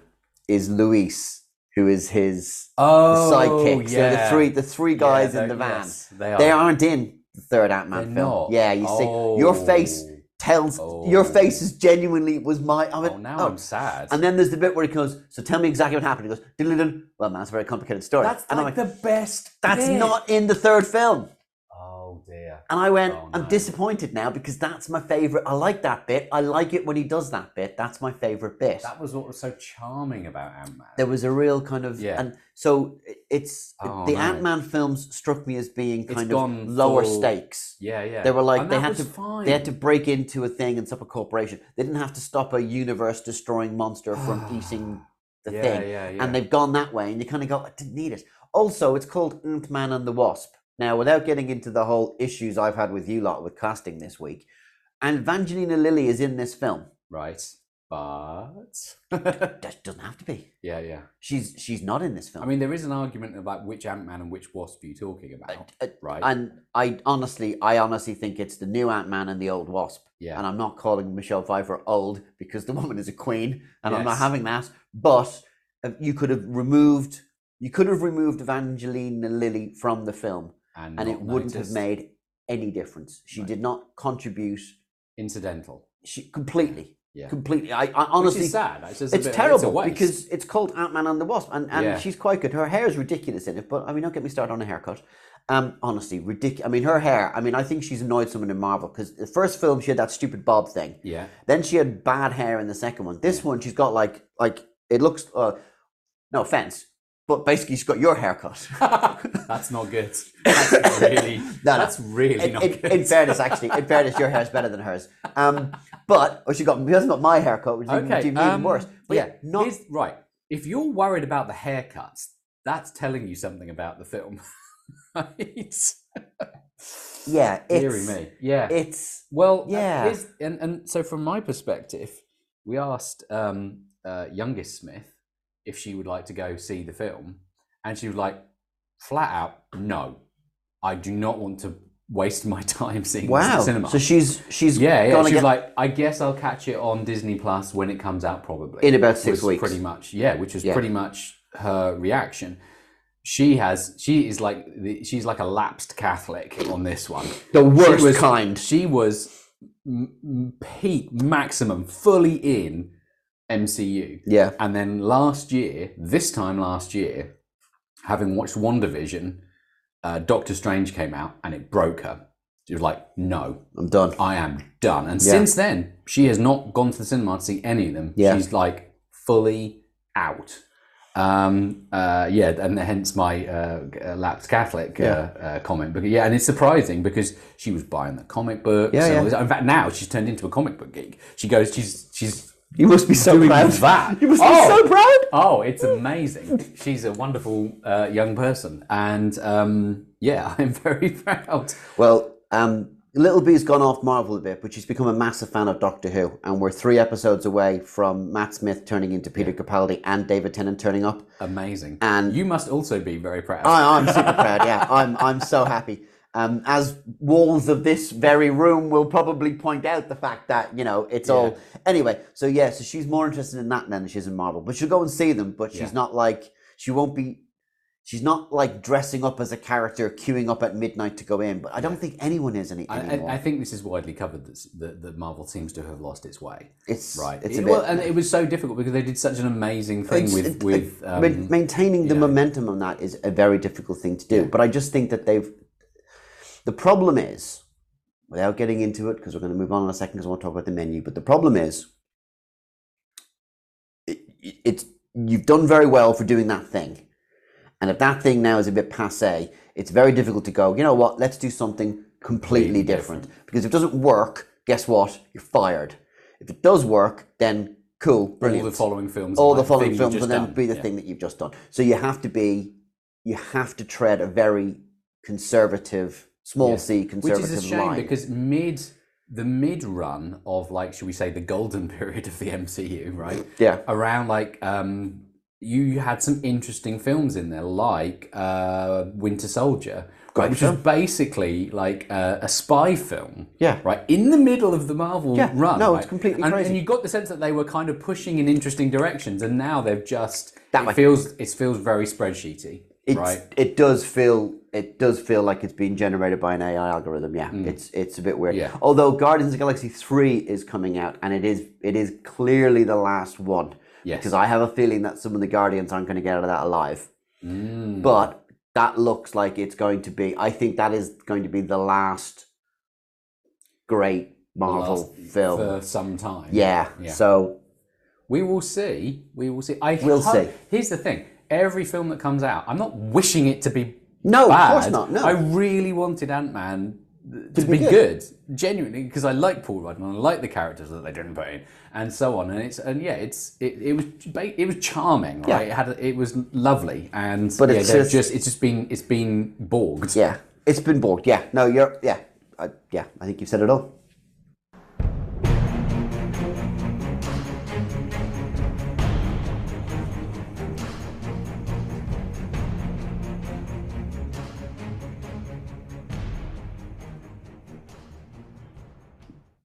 Speaker 1: is Luis, who is his
Speaker 2: oh,
Speaker 1: sidekick. So the three the three
Speaker 2: Yeah,
Speaker 1: guys in the van.
Speaker 2: yes, they are.
Speaker 1: They aren't in the third Ant Man film.
Speaker 2: not.
Speaker 1: Yeah, you see, your face
Speaker 2: Oh.
Speaker 1: tells your
Speaker 2: Oh.
Speaker 1: face is genuinely was my. I went,
Speaker 2: Oh, now
Speaker 1: oh.
Speaker 2: I'm sad.
Speaker 1: And then there's the bit where he goes, "So tell me exactly what happened." He goes. "Well, man, it's a very complicated story."
Speaker 2: that's
Speaker 1: and
Speaker 2: like,
Speaker 1: I'm like,
Speaker 2: the best.
Speaker 1: "That's
Speaker 2: bit.
Speaker 1: not in the third film." And I went,
Speaker 2: Oh,
Speaker 1: I'm disappointed now because that's my favorite. I like that bit. I like it when he does that bit. That's my favorite bit.
Speaker 2: That was what was so charming about Ant Man.
Speaker 1: there was a real kind of
Speaker 2: Yeah.
Speaker 1: and so it's
Speaker 2: Oh,
Speaker 1: the
Speaker 2: no.
Speaker 1: Ant Man films struck me as being kind
Speaker 2: gone
Speaker 1: of lower
Speaker 2: full-
Speaker 1: stakes.
Speaker 2: yeah, yeah.
Speaker 1: They were like
Speaker 2: And
Speaker 1: they had to
Speaker 2: fine.
Speaker 1: they had to break into a thing and stop a corporation. They didn't have to stop a universe destroying monster from eating the
Speaker 2: yeah,
Speaker 1: thing.
Speaker 2: yeah, yeah.
Speaker 1: And they've gone that way, and you kind of go, I didn't need it. Also, it's called Ant Man and the Wasp. Now, without getting into the whole issues I've had with you lot with casting this week, and Evangeline Lilly is in this film.
Speaker 2: right. but
Speaker 1: That doesn't have to be.
Speaker 2: yeah, yeah.
Speaker 1: She's she's not in this film.
Speaker 2: I mean, there is an argument about which Ant Man and which Wasp you're you talking about,
Speaker 1: Uh,
Speaker 2: right?
Speaker 1: and I honestly, I honestly think it's the new Ant Man and the old Wasp.
Speaker 2: yeah,
Speaker 1: And I'm not calling Michelle Pfeiffer old because the woman is a queen, and I'm not
Speaker 2: Yes.
Speaker 1: having that. But uh, you could have removed, you could have removed Evangeline Lilly from the film, and it wouldn't
Speaker 2: noticed.
Speaker 1: have made any difference. She
Speaker 2: Right.
Speaker 1: did not contribute.
Speaker 2: incidental.
Speaker 1: She completely,
Speaker 2: Yeah,
Speaker 1: completely. I, I
Speaker 2: Which
Speaker 1: honestly,
Speaker 2: is sad. It's,
Speaker 1: it's
Speaker 2: bit-
Speaker 1: terrible
Speaker 2: it's
Speaker 1: because it's called Ant Man and the Wasp, and, and
Speaker 2: Yeah.
Speaker 1: she's quite good. Her hair is ridiculous in it, but I mean, don't get me started on a haircut. Um, honestly, ridiculous. I mean, her hair. I mean, I think she's annoyed someone in Marvel because the first film she had that stupid bob thing.
Speaker 2: yeah,
Speaker 1: Then she had bad hair in the second one. This one, she's got like like it looks. Uh, no offense, but basically she's got your haircut.
Speaker 2: that's not good. That's really,
Speaker 1: no.
Speaker 2: that's really
Speaker 1: in,
Speaker 2: not
Speaker 1: in,
Speaker 2: good.
Speaker 1: in fairness, actually, in fairness, your hair is better than hers. Um, but oh, she got she hasn't got my haircut, which is even,
Speaker 2: okay,
Speaker 1: even
Speaker 2: um,
Speaker 1: worse. But yeah, not
Speaker 2: here's- right. If you're worried about the haircuts, that's telling you something about the film. right?
Speaker 1: yeah.
Speaker 2: Deary
Speaker 1: It's
Speaker 2: me. Yeah.
Speaker 1: it's
Speaker 2: Well, uh,
Speaker 1: Yeah.
Speaker 2: and and so from my perspective, we asked um, uh, youngest Smith if she would like to go see the film, and she was like, flat out, no, I do not want to waste my time seeing this in
Speaker 1: wow.
Speaker 2: cinema.
Speaker 1: So she's she's
Speaker 2: yeah, yeah.
Speaker 1: gonna
Speaker 2: She was
Speaker 1: get
Speaker 2: like, I guess I'll catch it on Disney Plus when it comes out, probably
Speaker 1: in about six weeks.
Speaker 2: pretty much yeah which was
Speaker 1: Yeah.
Speaker 2: pretty much her reaction she has she is like the, she's like a lapsed catholic on this one
Speaker 1: the worst
Speaker 2: she was,
Speaker 1: kind.
Speaker 2: she was peak maximum fully in mcu
Speaker 1: Yeah.
Speaker 2: and then last year this time last year having watched WandaVision, uh, doctor strange came out and it broke her she was like no
Speaker 1: I'm done.
Speaker 2: I am done. And
Speaker 1: Yeah.
Speaker 2: since then, she has not gone to the cinema to see any of them.
Speaker 1: Yeah.
Speaker 2: She's like fully out. Um, uh, yeah, and hence my uh, uh, lapsed Catholic uh,
Speaker 1: Yeah.
Speaker 2: uh, comment. But yeah, and it's surprising because she was buying the comic books.
Speaker 1: Yeah, yeah.
Speaker 2: In fact, now she's turned into a comic book geek. She goes, she's she's
Speaker 1: You must be so
Speaker 2: doing
Speaker 1: proud.
Speaker 2: that.
Speaker 1: You must
Speaker 2: Oh!
Speaker 1: be so proud.
Speaker 2: Oh, it's amazing. She's a wonderful uh, young person, and um, yeah, I'm very proud.
Speaker 1: Well, um, Little B's gone off Marvel a bit, but she's become a massive fan of Doctor Who, and we're three episodes away from Matt Smith turning into Peter Capaldi and David Tennant turning up.
Speaker 2: Amazing.
Speaker 1: And-
Speaker 2: you must also be very proud.
Speaker 1: I, I'm super proud. Yeah, I'm. I'm so happy. Um, as walls of this very room will probably point out the fact that you know it's all anyway. So yeah, so she's more interested in that than she is in Marvel, but she'll go and see them. But she's
Speaker 2: Yeah.
Speaker 1: not like she won't be. She's not like dressing up as a character, queuing up at midnight to go in. But I don't think anyone is any
Speaker 2: I,
Speaker 1: anymore.
Speaker 2: I, I think this is widely covered that, that, that Marvel seems to have lost its way.
Speaker 1: it's
Speaker 2: Right.
Speaker 1: It's
Speaker 2: It-
Speaker 1: a bit.
Speaker 2: well, and it was so difficult because they did such an amazing thing
Speaker 1: It's-
Speaker 2: with
Speaker 1: it-
Speaker 2: with um,
Speaker 1: maintaining the
Speaker 2: yeah.
Speaker 1: momentum on that is a very difficult thing to do.
Speaker 2: Yeah.
Speaker 1: But I just think that they've. The problem is, without getting into it, because we're going to move on in a second, because I want to talk about the menu. But the problem is, it, it's you've done very well for doing that thing, and if that thing now is a bit passe, it's very difficult to go. You know what? Let's do something completely
Speaker 2: Completely
Speaker 1: different. Because if it doesn't work, guess what? You're fired. If it does work, then cool, brilliant.
Speaker 2: all the following films.
Speaker 1: all the following films will then
Speaker 2: done.
Speaker 1: be the
Speaker 2: Yeah.
Speaker 1: thing that you've just done. So you have to be, you have to tread a very conservative, small
Speaker 2: Yes.
Speaker 1: c
Speaker 2: Which is a shame
Speaker 1: line.
Speaker 2: because mid the mid run of like should we say the golden period of the MCU, right?
Speaker 1: yeah,
Speaker 2: Around like um you had some interesting films in there like uh Winter Soldier, right, which
Speaker 1: film.
Speaker 2: was basically like a, a spy film.
Speaker 1: yeah,
Speaker 2: right in the middle of the Marvel
Speaker 1: Yeah,
Speaker 2: run.
Speaker 1: no,
Speaker 2: right?
Speaker 1: it's completely
Speaker 2: and,
Speaker 1: crazy.
Speaker 2: And you got the sense that they were kind of pushing in interesting directions, and now they've just
Speaker 1: That
Speaker 2: it feels it feels very spreadsheety,
Speaker 1: it's,
Speaker 2: right?
Speaker 1: it does feel it does feel like it's being generated by an AI algorithm. Yeah, it's it's a bit weird.
Speaker 2: Mm. Yeah.
Speaker 1: Although Guardians of the Galaxy three is coming out, and it is it is clearly the last one.
Speaker 2: Yes.
Speaker 1: Because I have a feeling that some of the Guardians aren't going to get out of that alive.
Speaker 2: Mm.
Speaker 1: but that looks like it's going to be i think that is going to be the last great marvel
Speaker 2: Last-
Speaker 1: film
Speaker 2: for some time.
Speaker 1: yeah.
Speaker 2: Yeah.
Speaker 1: so
Speaker 2: We will see. We will see. I
Speaker 1: We'll see.
Speaker 2: Here's the thing: every film that comes out, I'm not wishing it to be
Speaker 1: no
Speaker 2: bad.
Speaker 1: of course not no
Speaker 2: I really wanted Ant Man to,
Speaker 1: be
Speaker 2: be,
Speaker 1: good.
Speaker 2: good. genuinely, because I like Paul Rudd and I like the characters that they didn't put in, and so on. And it's and yeah, it's it, it was it was charming,
Speaker 1: Yeah.
Speaker 2: right? It had it was lovely, and
Speaker 1: But
Speaker 2: yeah,
Speaker 1: it's just-
Speaker 2: just it's just been it's been borged.
Speaker 1: yeah it's been bored yeah no you're yeah I, yeah i think you've said it all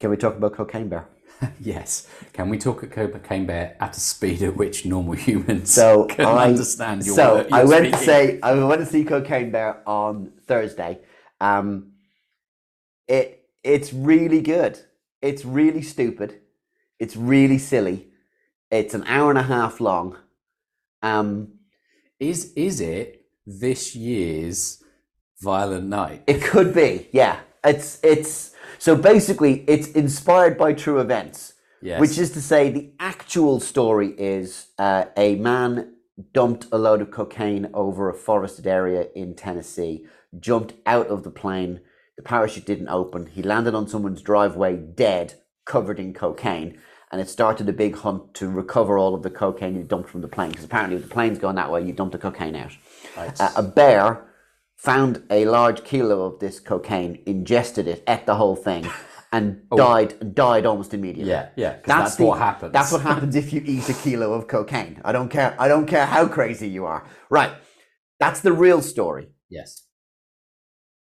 Speaker 1: Can we talk about Cocaine Bear?
Speaker 2: Yes. Can we talk at Cocaine Bear at a speed at which normal humans
Speaker 1: So
Speaker 2: can
Speaker 1: I
Speaker 2: understand your
Speaker 1: so I went to
Speaker 2: speaking?
Speaker 1: say I went to see Cocaine Bear on Thursday. Um, it it's really good. It's really stupid. It's really silly. It's an hour and a half long. Um,
Speaker 2: Is is it this year's Violent Night?
Speaker 1: it could be, yeah. It's it's so basically it's inspired by true events.
Speaker 2: Yes.
Speaker 1: Which is to say, the actual story is uh, a man dumped a load of cocaine over a forested area in Tennessee, jumped out of the plane. The parachute didn't open. He landed on someone's driveway, dead, covered in cocaine. And it started a big hunt to recover all of the cocaine you dumped from the plane. Because apparently, if the plane's going that way, you dumped the cocaine out.
Speaker 2: Right.
Speaker 1: Uh, a bear found a large kilo of this cocaine, ingested it, ate the whole thing, and oh. died died almost immediately.
Speaker 2: yeah, yeah. 'cause that's, what happens.
Speaker 1: That's what happens if you eat a kilo of cocaine. I don't care. I don't care how crazy you are. Right. That's the real story.
Speaker 2: Yes.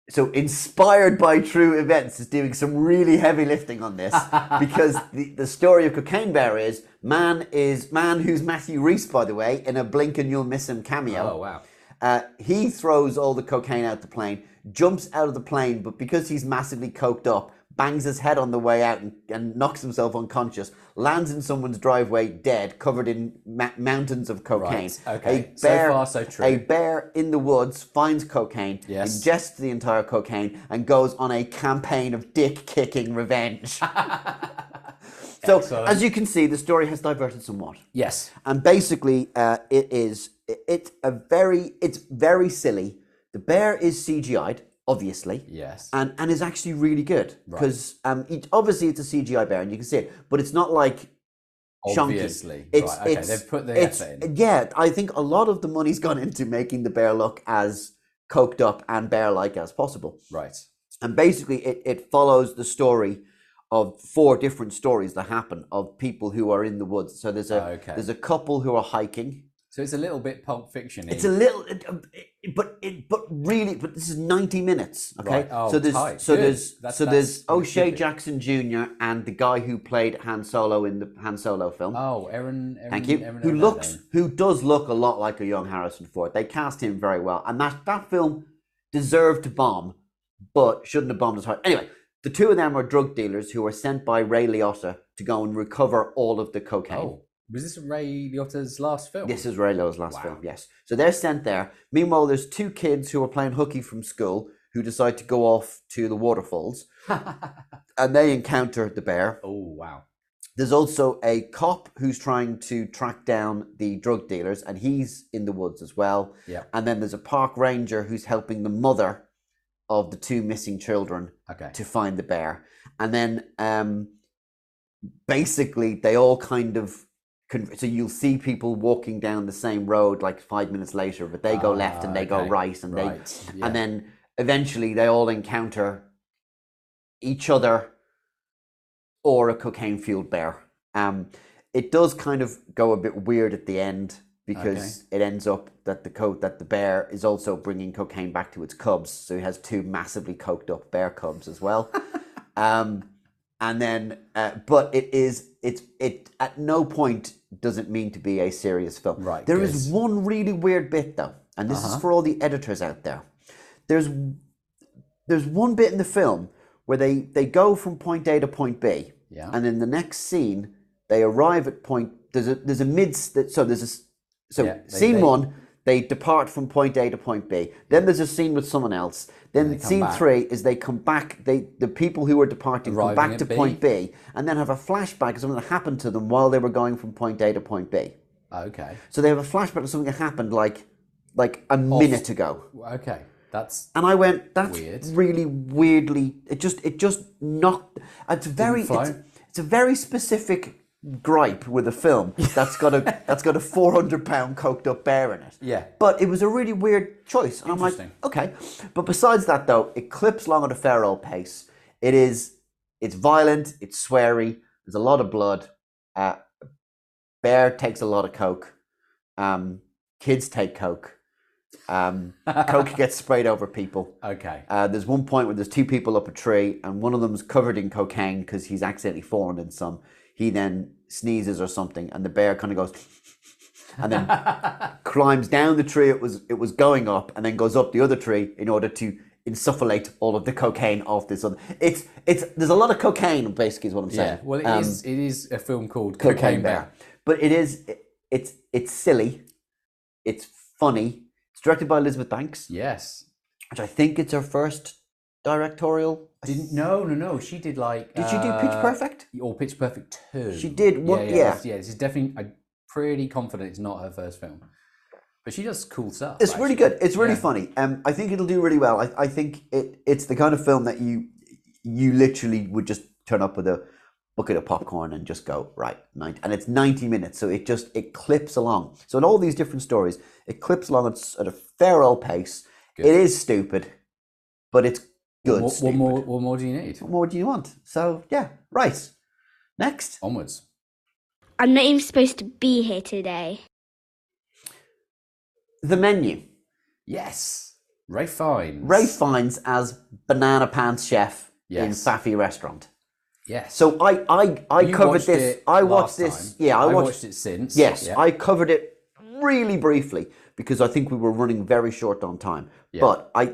Speaker 1: So inspired by true events is doing some really heavy lifting on this because the, the story of Cocaine Bear is man is man who's Matthew Rhys by the way in a blink and you'll miss him cameo.
Speaker 2: Oh wow.
Speaker 1: Uh, he throws all the cocaine out the plane, jumps out of the plane, but because he's massively coked up, bangs his head on the way out and, and knocks himself unconscious, lands in someone's driveway dead, covered in ma- mountains of cocaine.
Speaker 2: Right, okay.
Speaker 1: A
Speaker 2: So far, so true.
Speaker 1: A bear in the woods finds cocaine,
Speaker 2: Yes.
Speaker 1: ingests the entire cocaine, and goes on a campaign of dick kicking revenge. so,
Speaker 2: Excellent.
Speaker 1: as you can see, the story has diverted somewhat
Speaker 2: Yes.
Speaker 1: and basically uh, it is it- it's a very it's very silly the bear is cgi'd obviously
Speaker 2: Yes.
Speaker 1: and and is actually really good because um it, obviously it's a cgi bear and you can see it but it's not like chunky.
Speaker 2: Obviously.
Speaker 1: it's
Speaker 2: right. Okay.
Speaker 1: it's
Speaker 2: They've put the
Speaker 1: it's
Speaker 2: effort in.
Speaker 1: yeah i think a lot of the money's gone into making the bear look as coked up and bear like as possible
Speaker 2: Right.
Speaker 1: and basically it, it follows the story of four different stories that happen of people who are in the woods so there's a
Speaker 2: Okay.
Speaker 1: there's a couple who are hiking
Speaker 2: So it's a little bit Pulp Fiction.
Speaker 1: it's a little it, um, it- but it but really but this is 90 minutes okay
Speaker 2: Right. Oh,
Speaker 1: so there's
Speaker 2: tight.
Speaker 1: so
Speaker 2: Good.
Speaker 1: there's
Speaker 2: That's-
Speaker 1: so
Speaker 2: that's
Speaker 1: there's O'Shea. Jackson Jr. and the guy who played Han Solo in the Han Solo film
Speaker 2: Oh, Aaron. Aaron
Speaker 1: Thank you.
Speaker 2: Aaron
Speaker 1: Who looks, who does look a lot like a young Harrison Ford. They cast him very well, and that that film deserved to bomb, but shouldn't have bombed as hard. Anyway, the two of them are drug dealers who were sent by Ray Liotta to go and recover all of the cocaine.
Speaker 2: Oh, was this Ray Liotta's last film?
Speaker 1: This is Ray Liotta's last
Speaker 2: Wow.
Speaker 1: film. Yes. So they're sent there. Meanwhile, there's two kids who are playing hooky from school who decide to go off to the waterfalls, and they encounter the bear.
Speaker 2: oh wow.
Speaker 1: There's also a cop who's trying to track down the drug dealers, and he's in the woods as well.
Speaker 2: Yeah.
Speaker 1: And then there's a park ranger who's helping the mother of the two missing children
Speaker 2: Okay.
Speaker 1: to find the bear. And then um, basically, they all kind of. So you'll see people walking down the same road like five minutes later, but they go left and
Speaker 2: Ah,
Speaker 1: they go right, and they
Speaker 2: yeah.
Speaker 1: and then eventually they all encounter each other or a cocaine fueled bear. Um, it does kind of go a bit weird at the end because it ends up that the coat that the bear is also bringing cocaine back to its cubs, so he has two massively coked up bear cubs as well. um, and then, uh, but it is it's it at no point does it mean to be a serious film.
Speaker 2: Right,
Speaker 1: There is
Speaker 2: good.
Speaker 1: one really weird bit though, and this is
Speaker 2: Uh-huh.
Speaker 1: for all the editors out there. There's there's one bit in the film where they they go from point A to point B,
Speaker 2: Yeah.
Speaker 1: and in the next scene they arrive at point. There's a there's a mid. So there's a so
Speaker 2: Yeah, they-
Speaker 1: scene
Speaker 2: they-
Speaker 1: one they depart from point A to point B. Then there's a scene with someone else. Then scene
Speaker 2: back.
Speaker 1: three is they come back. They the people who are departing
Speaker 2: Arriving
Speaker 1: come back to
Speaker 2: B.
Speaker 1: point B, and then have a flashback of something that happened to them while they were going from point A to point B.
Speaker 2: okay.
Speaker 1: So they have a flashback of something that happened like like a minute ago.
Speaker 2: Okay. That's
Speaker 1: And I went, that's
Speaker 2: Weird.
Speaker 1: really weirdly. It just, it just knocked. It's very, it's, it's a very specific gripe with a film that's got a that's got a four hundred pound coked up bear in it.
Speaker 2: Yeah.
Speaker 1: But it was a really weird choice, and I'm like,
Speaker 2: Interesting.
Speaker 1: okay. But besides that, though, it clips along at a fair old pace. It is, it's violent, it's sweary. There's a lot of blood. Uh, bear takes a lot of coke. Um, kids take coke. Um, coke gets sprayed over people.
Speaker 2: Okay.
Speaker 1: Uh, there's one point where there's two people up a tree, and one of them's covered in cocaine because he's accidentally fallen in some. He then sneezes or something, and the bear kind of goes, and then climbs down the tree it was it was going up, and then goes up the other tree in order to insufflate all of the cocaine off this other. It's it's there's a lot of cocaine, basically, is what I'm saying.
Speaker 2: Yeah. Well, it
Speaker 1: Um,
Speaker 2: is. It is a film called
Speaker 1: Cocaine,
Speaker 2: Cocaine,
Speaker 1: Bear.
Speaker 2: Bear.
Speaker 1: But it is it's it's silly, it's funny. It's directed by Elizabeth Banks,
Speaker 2: Yes.
Speaker 1: which I think it's her first directorial.
Speaker 2: Didn't no no no. She did like.
Speaker 1: Did she do Pitch
Speaker 2: uh,
Speaker 1: Perfect?
Speaker 2: Or Pitch Perfect two.
Speaker 1: She did one-
Speaker 2: Yeah,
Speaker 1: yeah.
Speaker 2: this- yeah. This is definitely. I'm pretty confident it's not her first film, but she does cool stuff.
Speaker 1: It's really good. It's really
Speaker 2: Yeah.
Speaker 1: funny. Um, I think it'll do really well. I, I think it it's the kind of film that you you literally would just turn up with a bucket of popcorn and just go right 90, and it's 90 minutes so it just it clips along so in all these different stories it clips along at, at a fair old pace
Speaker 2: Good.
Speaker 1: it is stupid but it's good
Speaker 2: What, what more? What more do you need?
Speaker 1: what more do you want so yeah right next
Speaker 2: Onwards.
Speaker 3: I'm not even supposed to be here today.
Speaker 1: the menu
Speaker 2: Yes. Ralph Fiennes.
Speaker 1: Ralph Fiennes as banana pants chef in
Speaker 2: Yes.
Speaker 1: faffy restaurant
Speaker 2: Yes.
Speaker 1: So I I, I
Speaker 2: You
Speaker 1: covered this.
Speaker 2: it
Speaker 1: I
Speaker 2: last
Speaker 1: watched this.
Speaker 2: time.
Speaker 1: Yeah, I,
Speaker 2: I
Speaker 1: watched,
Speaker 2: watched it since.
Speaker 1: Yes,
Speaker 2: Yeah.
Speaker 1: I covered it really briefly because I think we were running very short on time.
Speaker 2: Yeah.
Speaker 1: But I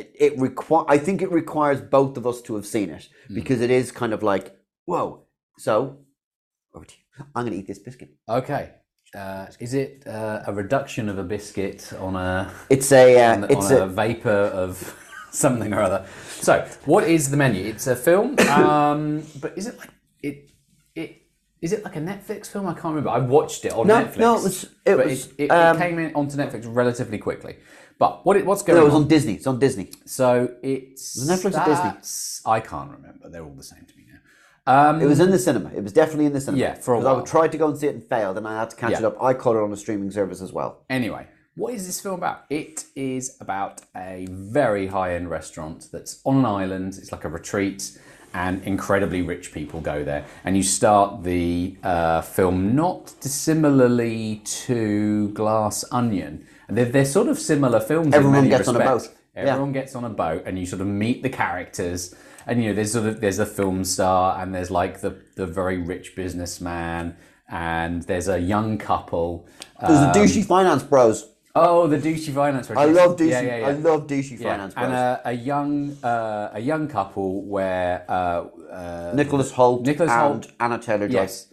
Speaker 1: it, it require I think it requires both of us to have seen it
Speaker 2: Hmm.
Speaker 1: because it is kind of like whoa. So over to you. I'm going to eat this biscuit.
Speaker 2: Okay. Uh, is it uh, a reduction of a biscuit on a
Speaker 1: It's a uh,
Speaker 2: on,
Speaker 1: it's
Speaker 2: on a,
Speaker 1: a
Speaker 2: vapor of something or other? So, what is the menu? It's a film, um, but is it like it? It is it like a Netflix film? I can't remember. I watched it on
Speaker 1: No,
Speaker 2: Netflix.
Speaker 1: no, it was- it was,
Speaker 2: it, it,
Speaker 1: um,
Speaker 2: it came in onto Netflix relatively quickly. But what it, what's going
Speaker 1: no, it was
Speaker 2: on?
Speaker 1: on Disney. It's on Disney.
Speaker 2: So it's
Speaker 1: Was Netflix or Disney?
Speaker 2: I can't remember. They're all the same to me now. Um,
Speaker 1: It was in the cinema. It was definitely in the cinema.
Speaker 2: Yeah, for a
Speaker 1: 'Cause I tried to go and see it and failed, and I had to catch
Speaker 2: Yeah.
Speaker 1: it up. I caught it on a streaming service as well.
Speaker 2: Anyway, what is this film about? It is about a very high end restaurant that's on an island. It's like a retreat, and incredibly rich people go there. And you start the uh, film not dissimilarly to Glass Onion. And they're, they're sort of similar films.
Speaker 1: Everyone
Speaker 2: in many
Speaker 1: gets on a
Speaker 2: respects.
Speaker 1: boat. Yeah.
Speaker 2: Everyone gets on a boat, and you sort of meet the characters. And you know, there's sort of there's a film star, and there's like the the very rich businessman, and there's a young couple.
Speaker 1: It was the douchey finance bros.
Speaker 2: Oh, the douchey finance. bros.
Speaker 1: I love douchey.
Speaker 2: Yeah, yeah, yeah.
Speaker 1: I love douchey
Speaker 2: Yeah,
Speaker 1: finance bros.
Speaker 2: and uh, a young uh, a young couple where uh, uh,
Speaker 1: Nicholas Hoult
Speaker 2: Nicholas
Speaker 1: and
Speaker 2: Hoult.
Speaker 1: Anya Taylor
Speaker 2: yes,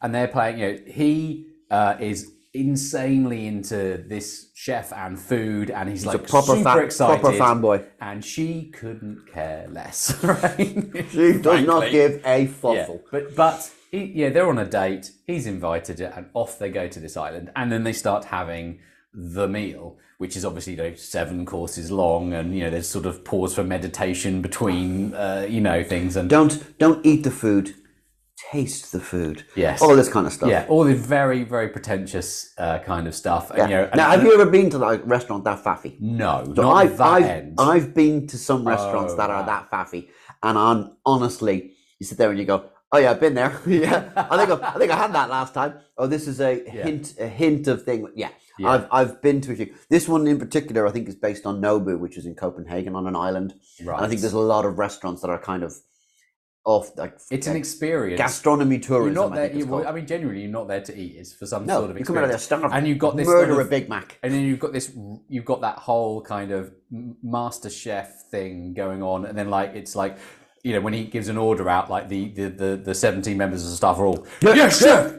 Speaker 2: and they're playing. You know, he uh, is insanely into this chef and food, and he's,
Speaker 1: He's
Speaker 2: like
Speaker 1: a proper
Speaker 2: super
Speaker 1: fa-
Speaker 2: excited.
Speaker 1: proper fanboy.
Speaker 2: and she couldn't care less. Right?
Speaker 1: She does not give a
Speaker 2: Yeah, but but he, yeah, they're on a date. He's invited her, and off they go to this island, and then they start having the meal, which is obviously you know, seven courses long, and you know there's sort of pause for meditation between uh, you know things, and
Speaker 1: Don't don't eat the food. Taste the food.
Speaker 2: Yes.
Speaker 1: All this kind of stuff.
Speaker 2: yeah, all the very very pretentious uh, kind of stuff. And, you know,
Speaker 1: now, have you ever been to like a restaurant that faffy?
Speaker 2: no,
Speaker 1: So I've,
Speaker 2: that
Speaker 1: I've. I've been to some restaurants
Speaker 2: Oh,
Speaker 1: that are
Speaker 2: wow.
Speaker 1: that faffy, and I'm honestly, you sit there and you go, "Oh yeah, I've been there. yeah, I think I, I think I had that last time. Oh, this is a hint, a hint of thing. Yeah,
Speaker 2: Yeah.
Speaker 1: I've I've been to a few. This one in particular, I think, is based on Nobu, which is in Copenhagen on an island.
Speaker 2: right.
Speaker 1: And I think there's a lot of restaurants that are kind of off like
Speaker 2: it's an experience.
Speaker 1: gastronomy
Speaker 2: You're
Speaker 1: tourism.
Speaker 2: not
Speaker 1: I
Speaker 2: there.
Speaker 1: think
Speaker 2: You, well. I mean, generally, you're not there to eat. It's for some
Speaker 1: no,
Speaker 2: sort of
Speaker 1: you come out of there starved.
Speaker 2: And you've got this
Speaker 1: murder
Speaker 2: sort of-
Speaker 1: a Big Mac.
Speaker 2: and then you've got this you've got that whole kind of master chef thing going on and then like it's like you know when he gives an order out like the the the, the 17 members of the staff are all yes chef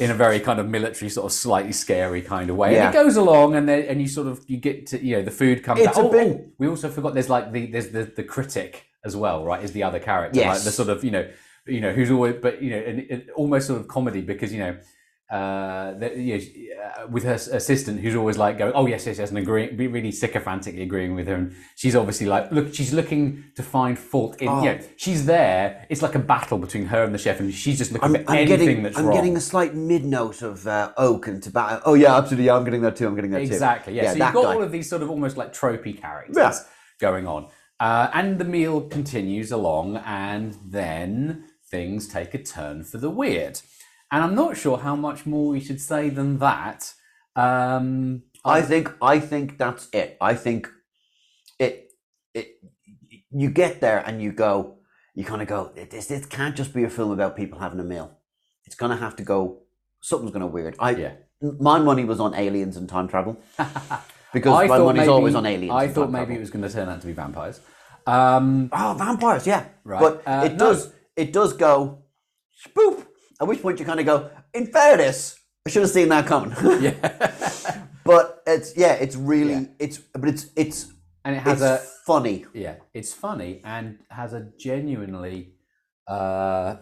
Speaker 2: in a very kind of military sort of slightly scary kind of way
Speaker 1: Yeah.
Speaker 2: and it goes along and then and you sort of you get to you know the food comes
Speaker 1: It's
Speaker 2: out
Speaker 1: a
Speaker 2: Oh,
Speaker 1: bin.
Speaker 2: oh, we also forgot there's like the there's the the critic as well right is the other character
Speaker 1: Yes.
Speaker 2: like the sort of you know you know who's always but you know and, and almost sort of comedy because you know uh, that, you know, uh, with her assistant who's always like going, oh yes, yes, yes, and agreeing, be really sycophantically agreeing with her, and she's obviously like, look, she's looking to find fault in,
Speaker 1: Oh.
Speaker 2: you know, she's there. It's like a battle between her and the chef, and she's just looking
Speaker 1: I'm,
Speaker 2: for
Speaker 1: I'm
Speaker 2: anything
Speaker 1: getting,
Speaker 2: that's
Speaker 1: I'm
Speaker 2: wrong.
Speaker 1: getting a slight mid note of uh, oak and tobacco. Oh yeah, absolutely. Yeah, I'm getting that too. I'm getting that too.
Speaker 2: Exactly. Yeah. so you've got
Speaker 1: guy.
Speaker 2: all of these sort of almost like tropey characters
Speaker 1: Yeah.
Speaker 2: going on, uh, and the meal continues along, and then things take a turn for the weird. And I'm not sure how much more we should say than that. Um,
Speaker 1: I think I think that's it. I think it it you get there and you go you kind of go this this can't just be a film about people having a meal. It's gonna have to go something's gonna be weird. I
Speaker 2: Yeah.
Speaker 1: my money was on aliens and time travel because
Speaker 2: I
Speaker 1: my money's
Speaker 2: maybe,
Speaker 1: always on aliens.
Speaker 2: I thought maybe it was going to turn out to be vampires. Um,
Speaker 1: oh vampires, yeah,
Speaker 2: Right.
Speaker 1: But
Speaker 2: Uh,
Speaker 1: it
Speaker 2: no.
Speaker 1: does it does go spoop. At which point you kind of go in fairness, I should have seen that coming.
Speaker 2: yeah,
Speaker 1: but it's yeah, it's really
Speaker 2: Yeah.
Speaker 1: it's but it's it's
Speaker 2: and it has a
Speaker 1: funny.
Speaker 2: yeah, it's funny and has a genuinely uh,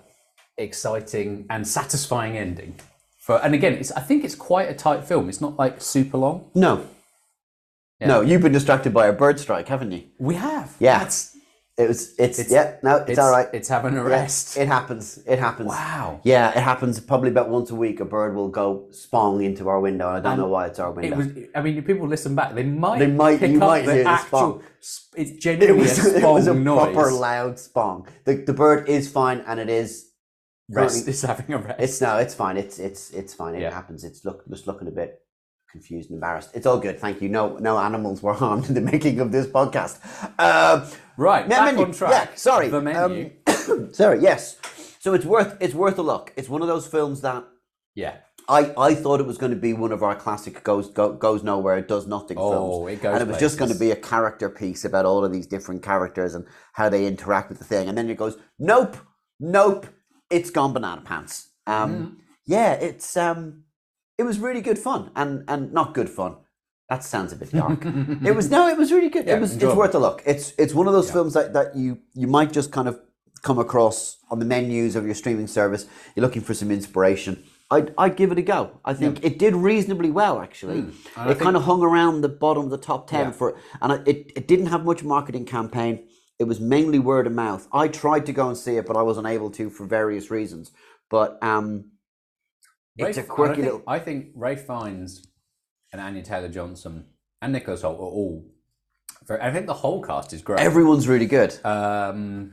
Speaker 2: exciting and satisfying ending. For and again, it's I think it's quite a tight film. It's not like super long.
Speaker 1: No. No, you've been distracted by a bird strike, haven't you?
Speaker 2: We have.
Speaker 1: Yeah.
Speaker 2: That's,
Speaker 1: It was. It's,
Speaker 2: It's-
Speaker 1: yeah. No, it's,
Speaker 2: it's
Speaker 1: all right.
Speaker 2: It's having a
Speaker 1: Yeah,
Speaker 2: rest.
Speaker 1: it happens. It happens.
Speaker 2: wow.
Speaker 1: Yeah, it happens probably about once a week. A bird will go spong into our window. and I don't
Speaker 2: And
Speaker 1: know why it's our window.
Speaker 2: It was. I mean, if people listen back, they might.
Speaker 1: They might-
Speaker 2: Pick
Speaker 1: you
Speaker 2: up
Speaker 1: might
Speaker 2: the
Speaker 1: hear the
Speaker 2: actual.
Speaker 1: spong.
Speaker 2: sp- It's
Speaker 1: It
Speaker 2: genuinely
Speaker 1: was,
Speaker 2: a
Speaker 1: it was a
Speaker 2: noise.
Speaker 1: proper loud spong. The the bird is fine, and it is.
Speaker 2: rest. It's having a rest.
Speaker 1: It's no, it's fine. It's it's it's fine. It
Speaker 2: Yeah.
Speaker 1: happens. It's look just looking a bit confused and embarrassed. It's all good. Thank you. No no animals were harmed in the making of this podcast. Uh,
Speaker 2: right. Back
Speaker 1: menu.
Speaker 2: on track.
Speaker 1: Yeah, sorry.
Speaker 2: The menu.
Speaker 1: Um, sorry. Yes. So it's worth it's worth a look. It's one of those films that
Speaker 2: yeah.
Speaker 1: I, I thought it was going to be one of our classic goes go, goes nowhere, does nothing
Speaker 2: Oh,
Speaker 1: films,
Speaker 2: it goes
Speaker 1: and it was just going to be a character piece about all of these different characters and how they interact with the thing, and then it goes nope, nope, it's gone banana pants. Um,
Speaker 2: Mm-hmm.
Speaker 1: Yeah, it's um, it was really good fun, and and not good fun. That sounds a bit dark. it was no, it was really good.
Speaker 2: Yeah,
Speaker 1: it was it's worth a look. It's it's one of those films that, that you you might just kind of come across on the menus of your streaming service. You're looking for some inspiration. I'd, I'd give it a go. I think it did reasonably well, actually.
Speaker 2: I
Speaker 1: It kind of hung around the bottom of the top 10
Speaker 2: Yeah.
Speaker 1: for, and it, it didn't have much marketing campaign. It was mainly word of mouth. I tried to go and see it, but I was unable to for various reasons. But um, it's a quirky
Speaker 2: I think,
Speaker 1: little.
Speaker 2: I think Ralph Fiennes and Anya Taylor Johnson and Nicholas Hoult are all. Very, I think the whole cast is great.
Speaker 1: Everyone's really good.
Speaker 2: um,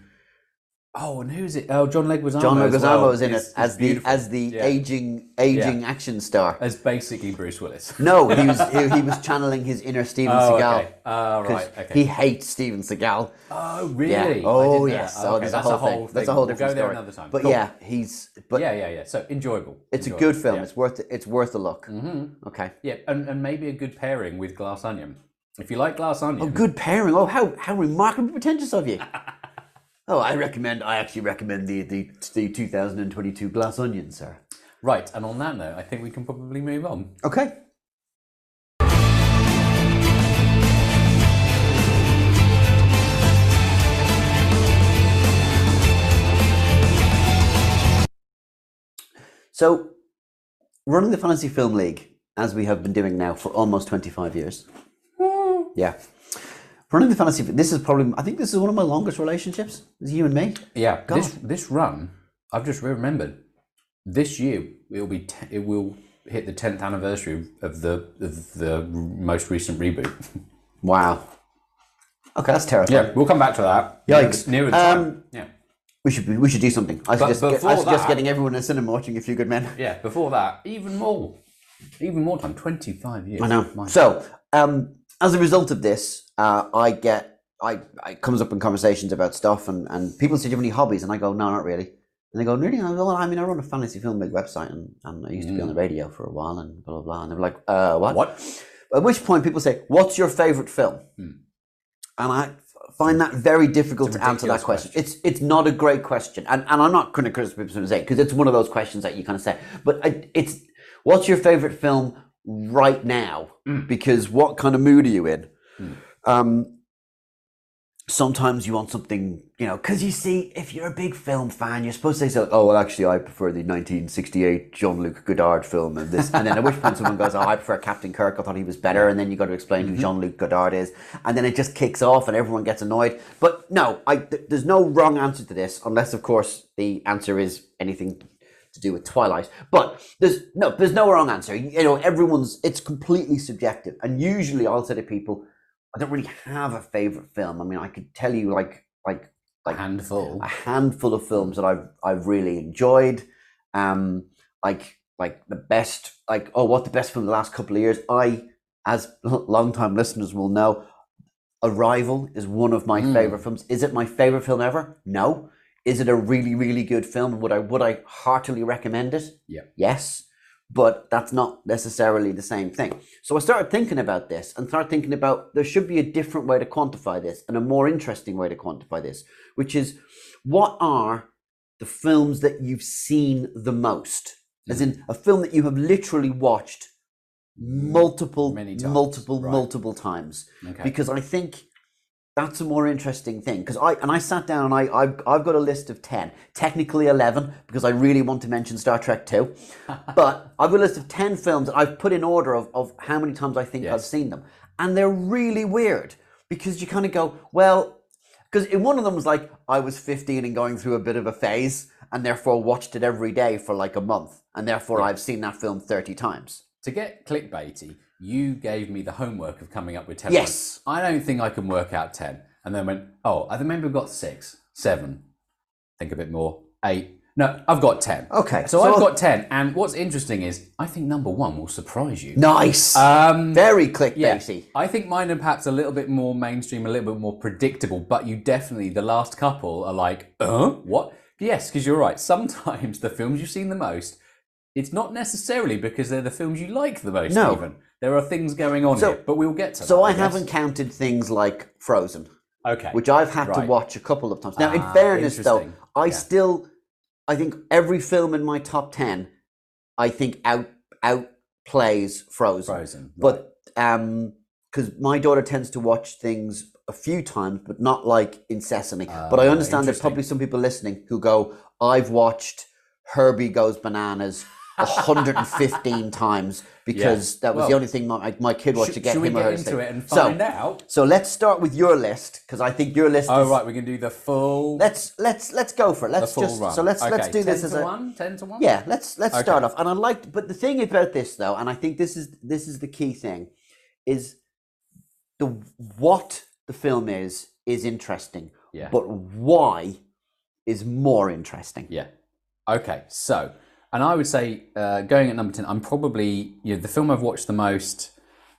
Speaker 2: oh, and who's it? Oh, John Leguizamo.
Speaker 1: John
Speaker 2: as
Speaker 1: Leguizamo
Speaker 2: well
Speaker 1: is in it as the as the
Speaker 2: Yeah.
Speaker 1: aging aging action star.
Speaker 2: as basically Bruce Willis.
Speaker 1: No, he was he, he was channeling his inner Steven
Speaker 2: Oh,
Speaker 1: Seagal.
Speaker 2: okay. Oh,
Speaker 1: 'cause
Speaker 2: right. Okay.
Speaker 1: He hates Steven Seagal.
Speaker 2: oh, really?
Speaker 1: Yeah. Oh, yes. Oh,
Speaker 2: Okay,
Speaker 1: there's
Speaker 2: that's
Speaker 1: a whole thing. That's a whole different
Speaker 2: we'll go
Speaker 1: story.
Speaker 2: another time.
Speaker 1: But
Speaker 2: Cool.
Speaker 1: yeah, he's but
Speaker 2: yeah, yeah, yeah. So enjoyable.
Speaker 1: it's a good film.
Speaker 2: Yeah.
Speaker 1: It's worth it's worth a look.
Speaker 2: Mhm.
Speaker 1: Okay.
Speaker 2: Yeah, and, and maybe a good pairing with Glass Onion. If you like Glass Onion,
Speaker 1: Oh, good pairing. Oh, how how remarkably pretentious of you. oh, I recommend. I actually recommend the the the 2022 Glass Onion, sir.
Speaker 2: right. And on that note, I think we can probably move on.
Speaker 1: Okay. So, running the Fantasy Film League, as we have been doing now for almost 25 years. Hmm. Yeah. Running the Fantasy, this is probably, I think this is one of my longest relationships, is you and me.
Speaker 2: Yeah,
Speaker 1: God.
Speaker 2: this this run, I've just remembered. This year it will be te- it will hit the tenth anniversary of- of the of the most recent reboot.
Speaker 1: Wow. Okay, that's terrifying.
Speaker 2: Yeah, we'll come back to that.
Speaker 1: Yikes.
Speaker 2: Nearer the time.
Speaker 1: Um,
Speaker 2: yeah,
Speaker 1: We should be, we should do something. I
Speaker 2: But
Speaker 1: suggest, get, I suggest
Speaker 2: that-
Speaker 1: getting everyone in the cinema watching A Few Good Men.
Speaker 2: yeah. Before that, even more, even more time. Twenty five years.
Speaker 1: I know.
Speaker 2: My
Speaker 1: So, um, as a result of this, uh, I get I it comes up in conversations about stuff, and, and people say, "Do you have any hobbies?" And I go, "No, not really." And they go, "Really?" And I go, well, "I mean, I run a fantasy film league website, and, and I used to be on the radio for a while, and blah blah blah." And they're like, "Uh, what?"
Speaker 2: Mm. what?
Speaker 1: At which point, people say, "What's your favorite film?"
Speaker 2: Hmm.
Speaker 1: And I find that very difficult to answer that
Speaker 2: ridiculous
Speaker 1: question. It's it's not a great question, and and I'm not going to criticize people who say because it's one of those questions that you kind of say. But I, it's what's your favorite film right now?
Speaker 2: Mm.
Speaker 1: Because what kind of mood are you in?
Speaker 2: Mm.
Speaker 1: Um, sometimes you want something, you know, because you see, if you're a big film fan, you're supposed to say, "Oh, well, actually, I prefer the 1968 Jean-Luc Godard film," and this, and then at which point someone goes, "Oh, I prefer Captain Kirk. I thought he was better," and then you got to explain who Jean-Luc Godard is, and then it just kicks off, and everyone gets annoyed. But no, I th- there's no wrong answer to this, unless, of course, the answer is anything to do with Twilight. But there's no there's no wrong answer. You know, everyone's it's completely subjective. And usually I'll say to people, I don't really have a favorite film. I mean, I could tell you like like like
Speaker 2: A handful.
Speaker 1: a handful of films that I've I've really enjoyed. Um like like the best like oh what the best film the last couple of years. I as long-time listeners will know, Arrival is one of my
Speaker 2: Mm.
Speaker 1: favorite films. Is it my favorite film ever? No. Is it a really, really good film? Would I would I heartily recommend it?
Speaker 2: Yeah.
Speaker 1: Yes. But that's not necessarily the same thing. So I started thinking about this and started thinking about there should be a different way to quantify this and a more interesting way to quantify this, which is what are the films that you've seen the most? As in a film that you have literally watched multiple, multiple,
Speaker 2: right.
Speaker 1: multiple times
Speaker 2: Okay.
Speaker 1: because I think that's a more interesting thing. Because I and I sat down and I I've, I've got a list of ten, technically eleven, because I really want to mention Star Trek two, but I've got a list of ten films that I've put in order of of how many times I think I've seen them, and they're really weird because you kind of go well. Because in one of them was like I was 15 and going through a bit of a phase, and therefore watched it every day for like a month, and therefore I've seen that film 30 times.
Speaker 2: to get clickbaity, you gave me the homework of coming up with 10
Speaker 1: Yes.
Speaker 2: I don't think I can work out 10. And then went, oh, I remember we've got six, seven, think a bit more, eight. No, I've got 10.
Speaker 1: Okay,
Speaker 2: So,
Speaker 1: so-
Speaker 2: I've got 10. And what's interesting is, I think number one will surprise you.
Speaker 1: Nice,
Speaker 2: Um,
Speaker 1: very
Speaker 2: yeah,
Speaker 1: clickbaity.
Speaker 2: I think mine are perhaps a little bit more mainstream, a little bit more predictable, but you definitely, the last couple are like, uh, what? Yes, because you're right. Sometimes the films you've seen the most, it's not necessarily because they're the films you like the most,
Speaker 1: No.
Speaker 2: even. There are things going on
Speaker 1: So-
Speaker 2: here, but we'll get to
Speaker 1: So
Speaker 2: that.
Speaker 1: I
Speaker 2: guess.
Speaker 1: haven't counted things like Frozen,
Speaker 2: Okay.
Speaker 1: which I've had to watch a couple of times. Now, in
Speaker 2: Ah,
Speaker 1: fairness, though. I
Speaker 2: Yeah.
Speaker 1: still, I think every film in my top ten, I think out outplays Frozen.
Speaker 2: Frozen.
Speaker 1: But um, because my daughter tends to watch things a few times, but not like incessantly. but I
Speaker 2: Ah,
Speaker 1: understand there's probably some people listening who go, "I've watched Herbie Goes Bananas." 115 times because that was the only thing my, my kid watched
Speaker 2: Should,
Speaker 1: to get
Speaker 2: should we get into
Speaker 1: to
Speaker 2: it and
Speaker 1: so,
Speaker 2: find out?
Speaker 1: so let's start with your list because I think your list.
Speaker 2: Oh
Speaker 1: is,
Speaker 2: right, we can do the full.
Speaker 1: Let's let's let's go for it. Let's just
Speaker 2: run.
Speaker 1: so let's let's
Speaker 2: Okay,
Speaker 1: do this
Speaker 2: 10
Speaker 1: as
Speaker 2: to
Speaker 1: a
Speaker 2: one. Ten to one.
Speaker 1: yeah. Let's let's
Speaker 2: Okay.
Speaker 1: start off. And I like, but the thing about this though, and I think this is this is the key thing, is the what the film is is interesting,
Speaker 2: Yeah.
Speaker 1: but why is more interesting.
Speaker 2: Yeah. Okay. So, and I would say uh, going at number ten, I'm probably you know the film I've watched the most.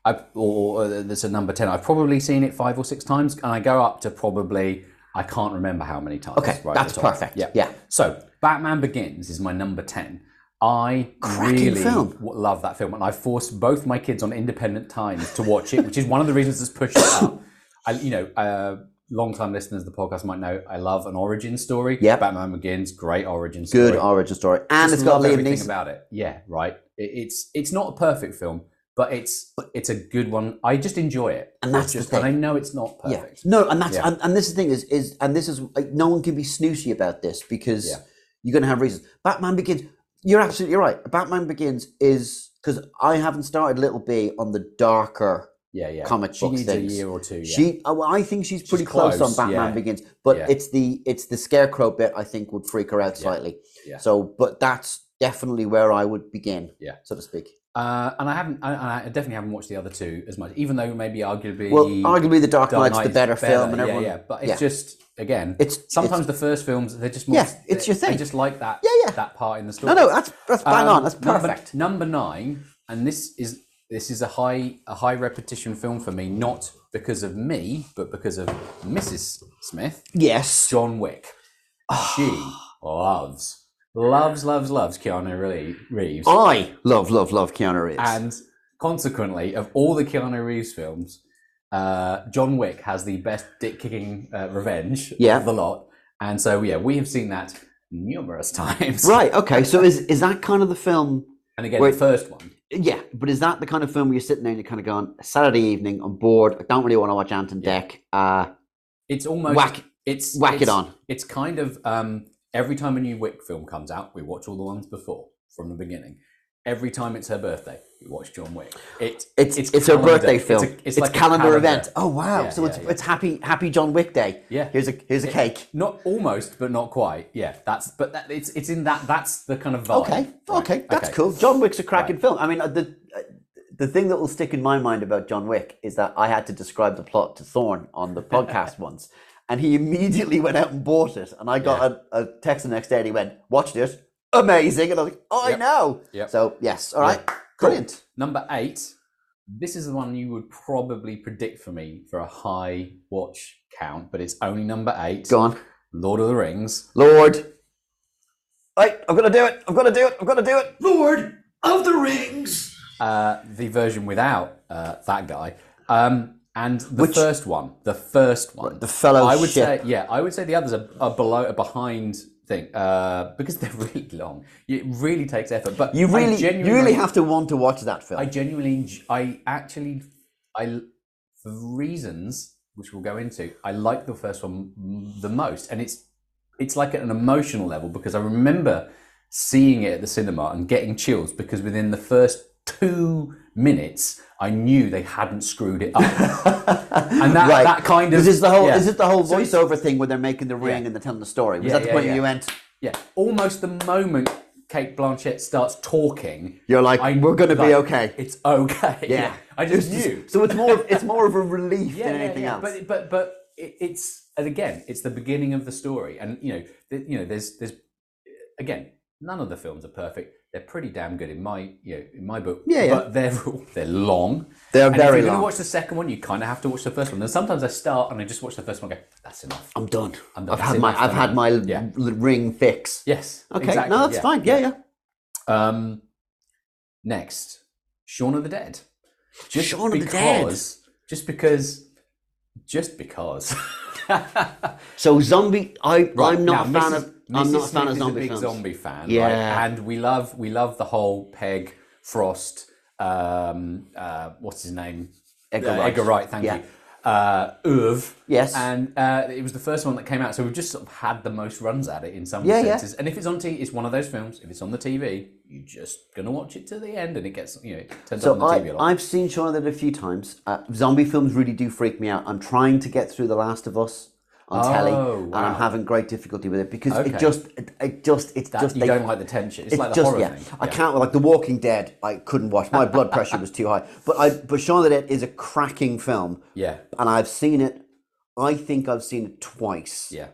Speaker 2: I or uh, there's a number ten. I've probably seen it five or six times, and I go up to probably I can't remember how many times.
Speaker 1: Okay,
Speaker 2: right
Speaker 1: that's perfect.
Speaker 2: Yeah.
Speaker 1: Yeah.
Speaker 2: So, Batman Begins is my number ten. I
Speaker 1: Cracking
Speaker 2: really
Speaker 1: film.
Speaker 2: w- love that film, and I forced both my kids on independent times to watch it, which is one of the reasons it's pushed it up. I, you know, uh, long-time listeners of the podcast might know I love an origin story.
Speaker 1: Yeah,
Speaker 2: Batman Begins, great origin story.
Speaker 1: Good origin story, and
Speaker 2: Just
Speaker 1: it's got Liam
Speaker 2: everything
Speaker 1: Neeson.
Speaker 2: about it. Yeah, right. It, it's it's not a perfect film, but it's it's a good one. I just enjoy it,
Speaker 1: And that's the
Speaker 2: just,
Speaker 1: thing.
Speaker 2: And I know it's not
Speaker 1: Yeah.
Speaker 2: perfect.
Speaker 1: No, and that's
Speaker 2: Yeah.
Speaker 1: and, and this is the thing is is and this is like no one can be snooty about this because
Speaker 2: Yeah.
Speaker 1: you're gonna have reasons. Batman Begins. You're absolutely right. Batman Begins is because I haven't started Little B on the darker
Speaker 2: Yeah, yeah.
Speaker 1: comic
Speaker 2: she
Speaker 1: book
Speaker 2: needs
Speaker 1: things.
Speaker 2: a year or two. Yeah.
Speaker 1: She, oh, I think she's pretty close,
Speaker 2: close,
Speaker 1: on Batman
Speaker 2: yeah.
Speaker 1: Begins, but
Speaker 2: Yeah.
Speaker 1: it's the it's the scarecrow bit I think would freak her out slightly.
Speaker 2: Yeah.
Speaker 1: So, but that's definitely where I would begin.
Speaker 2: Yeah.
Speaker 1: so to speak.
Speaker 2: uh, and I haven't. I, I definitely haven't watched the other two as much, even though maybe arguably.
Speaker 1: Well, arguably, The Dark,
Speaker 2: Dark
Speaker 1: Knight's the
Speaker 2: Knight is
Speaker 1: better, film, and
Speaker 2: yeah,
Speaker 1: everyone.
Speaker 2: Yeah, but it's
Speaker 1: yeah.
Speaker 2: just again.
Speaker 1: It's-
Speaker 2: sometimes the first films they're just more.
Speaker 1: Yeah, it's
Speaker 2: they-
Speaker 1: your thing.
Speaker 2: They just like that.
Speaker 1: Yeah, yeah.
Speaker 2: That part in the story.
Speaker 1: No, no, that's that's bang
Speaker 2: Um,
Speaker 1: on. That's
Speaker 2: number-
Speaker 1: perfect.
Speaker 2: Number, nine, and this is this is a high a high repetition film for me, not because of me, but because of Mrs. Smith,
Speaker 1: Yes.
Speaker 2: John Wick. She loves, loves, loves, loves Keanu Reeves,
Speaker 1: I love, love, love Keanu Reeves.
Speaker 2: and consequently, of all the Keanu Reeves films, uh, John Wick has the best dick kicking uh, revenge
Speaker 1: Yeah.
Speaker 2: of the lot, and so yeah, we have seen that numerous times.
Speaker 1: right. Okay. So is is that kind of the film?
Speaker 2: And again,
Speaker 1: Wait.
Speaker 2: the first one.
Speaker 1: Yeah, but is that the kind of film where you're sitting there and you're kind of going Saturday evening, I'm bored, I don't really want to watch Ant and Dec. Uh,
Speaker 2: It's almost
Speaker 1: Whack-
Speaker 2: It's
Speaker 1: whack it on.
Speaker 2: It's kind of um, every time a new Wick film comes out, we watch all the ones before from the beginning. Every time it's her birthday, we watch John Wick. It,
Speaker 1: it's it's, her
Speaker 2: calendar-
Speaker 1: birthday
Speaker 2: it's a-
Speaker 1: film.
Speaker 2: It's,
Speaker 1: It's,
Speaker 2: like a
Speaker 1: calendar, event. Oh wow!
Speaker 2: Yeah,
Speaker 1: so it's
Speaker 2: yeah, yeah.
Speaker 1: it's happy happy John Wick Day.
Speaker 2: Yeah.
Speaker 1: Here's a here's a cake.
Speaker 2: Not almost, but not quite. Yeah, that's but that, it's it's in that. That's the kind of vibe.
Speaker 1: Okay,
Speaker 2: right?
Speaker 1: okay, that's
Speaker 2: Okay.
Speaker 1: cool. John Wick's a cracking
Speaker 2: Right.
Speaker 1: film. I mean, uh, the uh, the thing that will stick in my mind about John Wick is that I had to describe the plot to Thorne on the podcast once, and he immediately went out and bought it, and I got a, a text the next day, and he went, "Watched it, amazing," and I was like, "Oh, I know."
Speaker 2: Yep.
Speaker 1: So yes, all right,
Speaker 2: Cool.
Speaker 1: Brilliant.
Speaker 2: Number eight, This is the one you would probably predict for me for a high watch count, but it's only number eight.
Speaker 1: Go on.
Speaker 2: Lord of the Rings.
Speaker 1: Lord. Right, I'm gonna do it. I'm gonna do it. I'm gonna do it.
Speaker 4: Lord of the Rings.
Speaker 2: Uh, the version without uh, that guy. Um, and the
Speaker 1: Which-
Speaker 2: first one, the first one,
Speaker 1: The fellow
Speaker 2: I would
Speaker 1: ship.
Speaker 2: say, yeah, I would say the others are, are below, are behind thing, uh, because they're really long. It really takes effort, but
Speaker 1: You really, you really have to want to watch that film.
Speaker 2: I genuinely, I actually, I for reasons which we'll go into, I like the first one the most, and it's it's like at an emotional level because I remember seeing it at the cinema and getting chills because within the first two minutes I knew they hadn't screwed it up, and that
Speaker 1: right.
Speaker 2: that kind of
Speaker 1: Is this the whole?
Speaker 2: yeah.
Speaker 1: Is it the whole
Speaker 2: So
Speaker 1: voiceover thing where they're making the ring
Speaker 2: Yeah.
Speaker 1: and they're telling the story? Was
Speaker 2: Yeah,
Speaker 1: that the point you went?
Speaker 2: yeah, almost the moment Cate Blanchett starts talking,
Speaker 1: You're like,
Speaker 2: I-
Speaker 1: we're gonna be okay.
Speaker 2: It's okay.
Speaker 1: Yeah.
Speaker 2: I just
Speaker 1: It's-
Speaker 2: knew.
Speaker 1: So it's more. It's more of a relief
Speaker 2: yeah,
Speaker 1: than anything
Speaker 2: yeah.
Speaker 1: else.
Speaker 2: But but but it, it's and again, it's the beginning of the story, and you know, the, you know, there's there's again, none of the films are perfect. They're pretty damn good in my you know in my book.
Speaker 1: Yeah, yeah.
Speaker 2: But they're they're long.
Speaker 1: They're
Speaker 2: and
Speaker 1: very
Speaker 2: if you're
Speaker 1: long.
Speaker 2: to watch the second one, you kind of have to watch the first one. And sometimes I start and I just watch the first one. and Go, that's enough.
Speaker 1: I'm done.
Speaker 2: I'm done.
Speaker 1: I've had my. I've had my
Speaker 2: Yeah.
Speaker 1: ring fix.
Speaker 2: Yes.
Speaker 1: Okay.
Speaker 2: exactly,
Speaker 1: No, that's fine. Yeah, yeah.
Speaker 2: Um, next, Shaun of the Dead. Just
Speaker 1: Shaun of the
Speaker 2: because,
Speaker 1: Dead.
Speaker 2: Just because. Just because.
Speaker 1: So zombie. I.
Speaker 2: Right,
Speaker 1: I'm not
Speaker 2: now,
Speaker 1: a fan
Speaker 2: Mrs.
Speaker 1: of. I'm
Speaker 2: Mrs.
Speaker 1: not a fan of
Speaker 2: is
Speaker 1: zombie
Speaker 2: a big
Speaker 1: films.
Speaker 2: zombie fan,
Speaker 1: Yeah.
Speaker 2: right? And we love we love the whole Peg Frost. Um, uh, what's his name?
Speaker 1: Edgar
Speaker 2: Uh,
Speaker 1: Wright.
Speaker 2: Edgar Wright. Thank
Speaker 1: Yeah.
Speaker 2: you. Uh.
Speaker 1: Yes.
Speaker 2: And uh, it was the first one that came out, so we've just sort of had the most runs at it in some
Speaker 1: Yeah, yeah.
Speaker 2: senses. And if it's on TV, it's one of those films. If it's on the TV, you're just gonna watch it to the end, and it gets you know it turns
Speaker 1: So
Speaker 2: up on the TV a
Speaker 1: I,
Speaker 2: lot.
Speaker 1: I've seen Shaun of the Dead a few times. Uh, zombie films really do freak me out. I'm trying to get through The Last of Us on telly,
Speaker 2: Oh,
Speaker 1: and I'm having great difficulty with it because
Speaker 2: Okay.
Speaker 1: it just, it, it just, it's
Speaker 2: that,
Speaker 1: just
Speaker 2: you
Speaker 1: they-
Speaker 2: don't like the tension. It's,
Speaker 1: It's
Speaker 2: like the
Speaker 1: just
Speaker 2: horror
Speaker 1: yeah.
Speaker 2: thing.
Speaker 1: I can't like The Walking Dead. I couldn't watch. My blood pressure was too high. But I but Shaun of the Dead is a cracking film,
Speaker 2: Yeah,
Speaker 1: and I've seen it. I think I've seen it twice,
Speaker 2: yeah.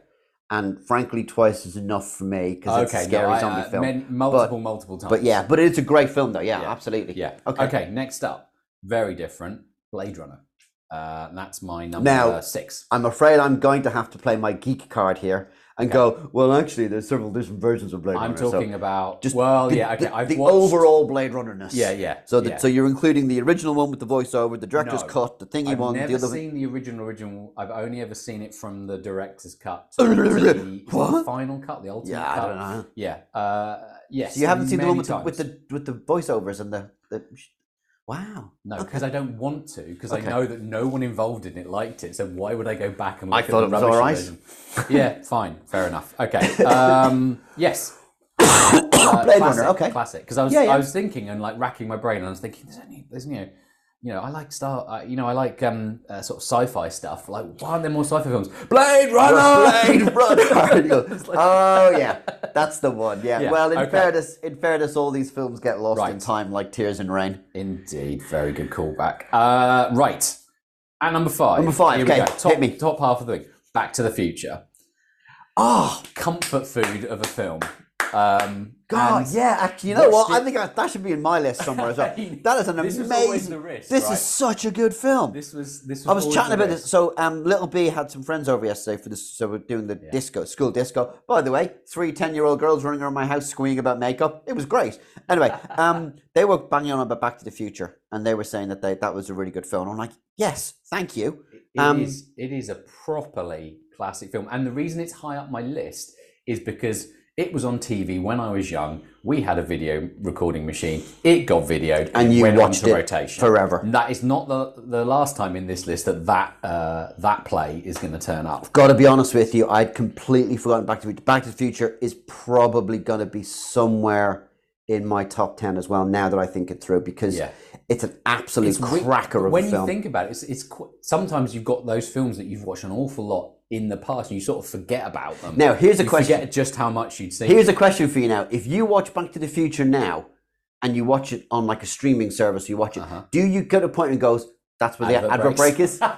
Speaker 1: and frankly, twice is enough for me because it's a scary
Speaker 2: no, I,
Speaker 1: zombie
Speaker 2: uh,
Speaker 1: film.
Speaker 2: multiple, multiple times.
Speaker 1: but yeah, but it's a great film though. Yeah,
Speaker 2: Yeah.
Speaker 1: absolutely.
Speaker 2: Yeah.
Speaker 1: Okay.
Speaker 2: Okay. Next up, very different. Blade Runner. Uh, that's my number
Speaker 1: Now-
Speaker 2: six.
Speaker 1: I'm afraid I'm going to have to play my geek card here and go. Well, actually, there's several different versions of Blade Runner.
Speaker 2: I'm
Speaker 1: Runner. so
Speaker 2: talking about.
Speaker 1: just
Speaker 2: well,
Speaker 1: the,
Speaker 2: yeah. Okay.
Speaker 1: the,
Speaker 2: I've
Speaker 1: the
Speaker 2: watched,
Speaker 1: overall Blade Runner-ness.
Speaker 2: Yeah, yeah,
Speaker 1: So, the,
Speaker 2: yeah.
Speaker 1: so you're including the original one with the voiceover, the director's
Speaker 2: No.
Speaker 1: cut, the thingy
Speaker 2: I've
Speaker 1: one,
Speaker 2: never
Speaker 1: the other.
Speaker 2: seen the original. Original. I've only ever seen it from the director's cut. to the,
Speaker 1: What?
Speaker 2: final cut, the ultimate
Speaker 1: Yeah, I don't know.
Speaker 2: Yeah. Uh, yes.
Speaker 1: So you haven't seen the one with the, with the with the voiceovers and the, the wow.
Speaker 2: No,
Speaker 1: Okay.
Speaker 2: because I don't want to, because I know that no one involved in it liked it. So why would I go back and
Speaker 1: I
Speaker 2: look
Speaker 1: thought
Speaker 2: at
Speaker 1: it
Speaker 2: the
Speaker 1: was
Speaker 2: rubbish
Speaker 1: all right.
Speaker 2: version? yeah, fine, fair enough. Okay, um, yes. Uh,
Speaker 1: Blade
Speaker 2: classic,
Speaker 1: Runner, okay.
Speaker 2: classic. Because I was,
Speaker 1: Yeah, yeah.
Speaker 2: I was thinking and like racking my brain, and I was thinking, there's only, there's you know, you know, I like Star, uh, you know, I like um, uh, sort of sci-fi stuff. Like, why aren't there more sci-fi films? Blade Runner.
Speaker 1: Blade Runner. You go, oh yeah, that's the one. Yeah.
Speaker 2: Yeah,
Speaker 1: Well, in
Speaker 2: okay.
Speaker 1: fairness, in fairness, all these films get lost in time, like Tears in Rain.
Speaker 2: Indeed, very good callback. Uh, right, at number five.
Speaker 1: Number five,
Speaker 2: Here we
Speaker 1: okay,
Speaker 2: go. Top,
Speaker 1: hit me.
Speaker 2: Top half of the thing. Back to the Future.
Speaker 1: Oh
Speaker 2: comfort food of a film. Um,
Speaker 1: God,
Speaker 2: and
Speaker 1: yeah. Actually, you know what?
Speaker 2: watched
Speaker 1: I think I, that should be in my list somewhere as well. That is an
Speaker 2: This
Speaker 1: amazing.
Speaker 2: risk,
Speaker 1: this
Speaker 2: right?
Speaker 1: is such a good film.
Speaker 2: This was this was.
Speaker 1: I was chatting about
Speaker 2: risk.
Speaker 1: this. So, um, Little B had some friends over yesterday for this. So we're doing the disco, school disco. By the way, three 10 year old girls running around my house squealing about makeup. It was great. Anyway, um, they were banging on about Back to the Future, and they were saying that they that was a really good film. I'm like, yes, thank you.
Speaker 2: It
Speaker 1: Um,
Speaker 2: is- It is a properly classic film, and the reason it's high up my list is because it was on TV when I was young. We had a video recording machine. It got videoed,
Speaker 1: And you
Speaker 2: went
Speaker 1: watched it
Speaker 2: rotation
Speaker 1: forever.
Speaker 2: That is not the the last time in this list that that uh, that play is going to turn up.
Speaker 1: Got to be honest with you, I'd completely forgotten Back to the Future. Back to the Future is probably going to be somewhere in my top 10 as well now that I think it through because
Speaker 2: Yeah.
Speaker 1: it's an absolute
Speaker 2: wi-
Speaker 1: cracker of
Speaker 2: when
Speaker 1: a
Speaker 2: you think about it, it's, it's qu- sometimes you've got those films that you've watched an awful lot in the past, and you sort of forget about them.
Speaker 1: Now, here's a
Speaker 2: you
Speaker 1: question.
Speaker 2: Forget just how much you'd seen.
Speaker 1: Here's a question for you now. If you watch Back to the Future now and you watch it on like a streaming service, you watch it,
Speaker 2: Uh-huh.
Speaker 1: do you get a point and goes, that's where the
Speaker 2: Advert
Speaker 1: advert break is?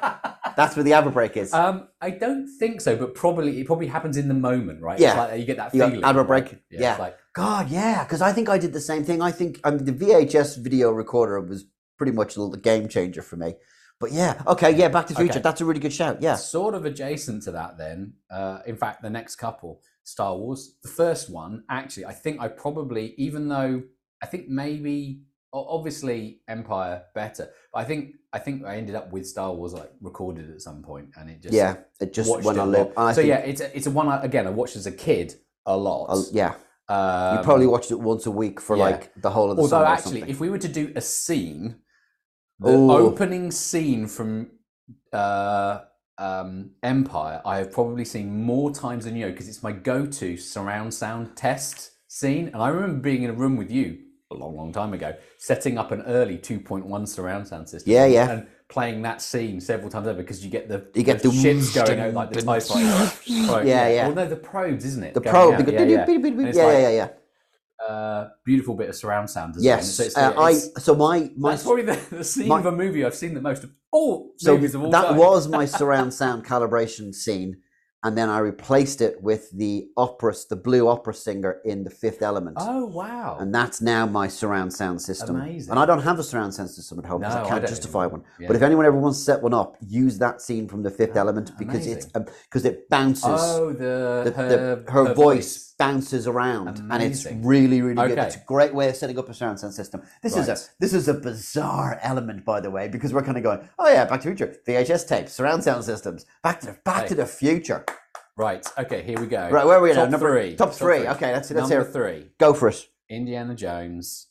Speaker 1: That's where the advert break is.
Speaker 2: Um, I don't think so, but probably it probably happens in the moment, right?
Speaker 1: Yeah.
Speaker 2: it's like you get that
Speaker 1: got
Speaker 2: feeling.
Speaker 1: advert
Speaker 2: right?
Speaker 1: break?
Speaker 2: Yeah,
Speaker 1: Yeah.
Speaker 2: it's like
Speaker 1: God, yeah, because I think I did the same thing. I think I mean, the VHS video recorder was pretty much the game changer for me. But yeah, okay, yeah, Back to the Future.
Speaker 2: Okay.
Speaker 1: That's a really good shout. Yeah,
Speaker 2: Sort of adjacent to that, then. Uh, in fact, the next couple, Star Wars. The first one, actually, I think I probably, even though I think maybe, obviously, Empire better, but I think I think I ended up with Star Wars like recorded at some point, and it just
Speaker 1: yeah. It just went on loop.
Speaker 2: So
Speaker 1: think,
Speaker 2: yeah, it's a, it's a one I, again I watched as a kid a lot.
Speaker 1: Yeah.
Speaker 2: Um,
Speaker 1: You probably watched it once a week for
Speaker 2: yeah.
Speaker 1: like the whole of the
Speaker 2: Although
Speaker 1: summer
Speaker 2: actually, if we were to do a scene, the
Speaker 1: Ooh.
Speaker 2: opening scene from uh, um, Empire, I have probably seen more times than you because it's my go-to surround sound test scene, and I remember being in a room with you a long, long time ago, setting up an early 2.1 surround sound system.
Speaker 1: Yeah, yeah.
Speaker 2: and playing that scene several times over because you get the
Speaker 1: You get the
Speaker 2: ships going out like the fighter.
Speaker 1: Yeah, yeah.
Speaker 2: Well, no, the probes, isn't it?
Speaker 1: the probe,
Speaker 2: out, yeah, yeah,
Speaker 1: yeah.
Speaker 2: Uh, beautiful bit of surround sound design.
Speaker 1: Yes,
Speaker 2: So it's,
Speaker 1: uh,
Speaker 2: yeah,
Speaker 1: I. So my my
Speaker 2: that's probably the, the scene
Speaker 1: my-
Speaker 2: of a movie I've seen the most of all
Speaker 1: so
Speaker 2: movies of all
Speaker 1: that
Speaker 2: time.
Speaker 1: was my surround sound calibration scene, and then I replaced it with the opera, the blue opera singer in the Fifth Element.
Speaker 2: Oh wow!
Speaker 1: And that's now my surround sound system.
Speaker 2: Amazing.
Speaker 1: And I don't have a surround sound system at home because
Speaker 2: No,
Speaker 1: I
Speaker 2: I
Speaker 1: can't
Speaker 2: don't
Speaker 1: justify one.
Speaker 2: Yeah.
Speaker 1: But if anyone ever wants to set one up, use that scene from the Fifth Element because it's because it bounces.
Speaker 2: oh, the,
Speaker 1: the,
Speaker 2: her,
Speaker 1: the, her, voice, bounces around, and it's
Speaker 2: Amazing.
Speaker 1: really, really good. It's a great way of setting up a surround sound system. This is a this is a bizarre element, by the way, because we're kind of going, oh yeah, Back to the Future, VHS tapes, surround sound systems, Back to the Back
Speaker 2: Hey.
Speaker 1: to the Future.
Speaker 2: Right. Okay. Here we go.
Speaker 1: Right, where are we now? Number
Speaker 2: three.
Speaker 1: Top three. Okay, let's let's
Speaker 2: Number
Speaker 1: hear.
Speaker 2: three.
Speaker 1: Go for it.
Speaker 2: Indiana Jones.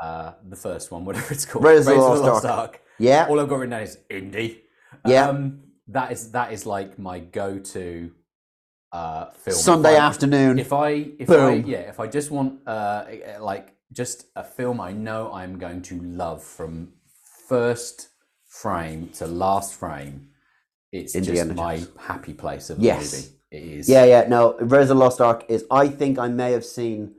Speaker 2: Uh, the first one, whatever it's called.
Speaker 1: Raiders of the
Speaker 2: Raiders
Speaker 1: Lost Ark. Yeah.
Speaker 2: All I've got written down is Indy.
Speaker 1: Yeah.
Speaker 2: Um, that is that is like my go-to uh, film.
Speaker 1: Sunday
Speaker 2: I-
Speaker 1: afternoon.
Speaker 2: If I if I yeah if I just want uh like just a film I know I'm going to love from first frame to last frame, it's
Speaker 1: Indiana
Speaker 2: just my
Speaker 1: Jones.
Speaker 2: happy place of
Speaker 1: Yes.
Speaker 2: movie. It is.
Speaker 1: Yeah, yeah. No, Raiders of the Lost Ark is. I think I may have seen.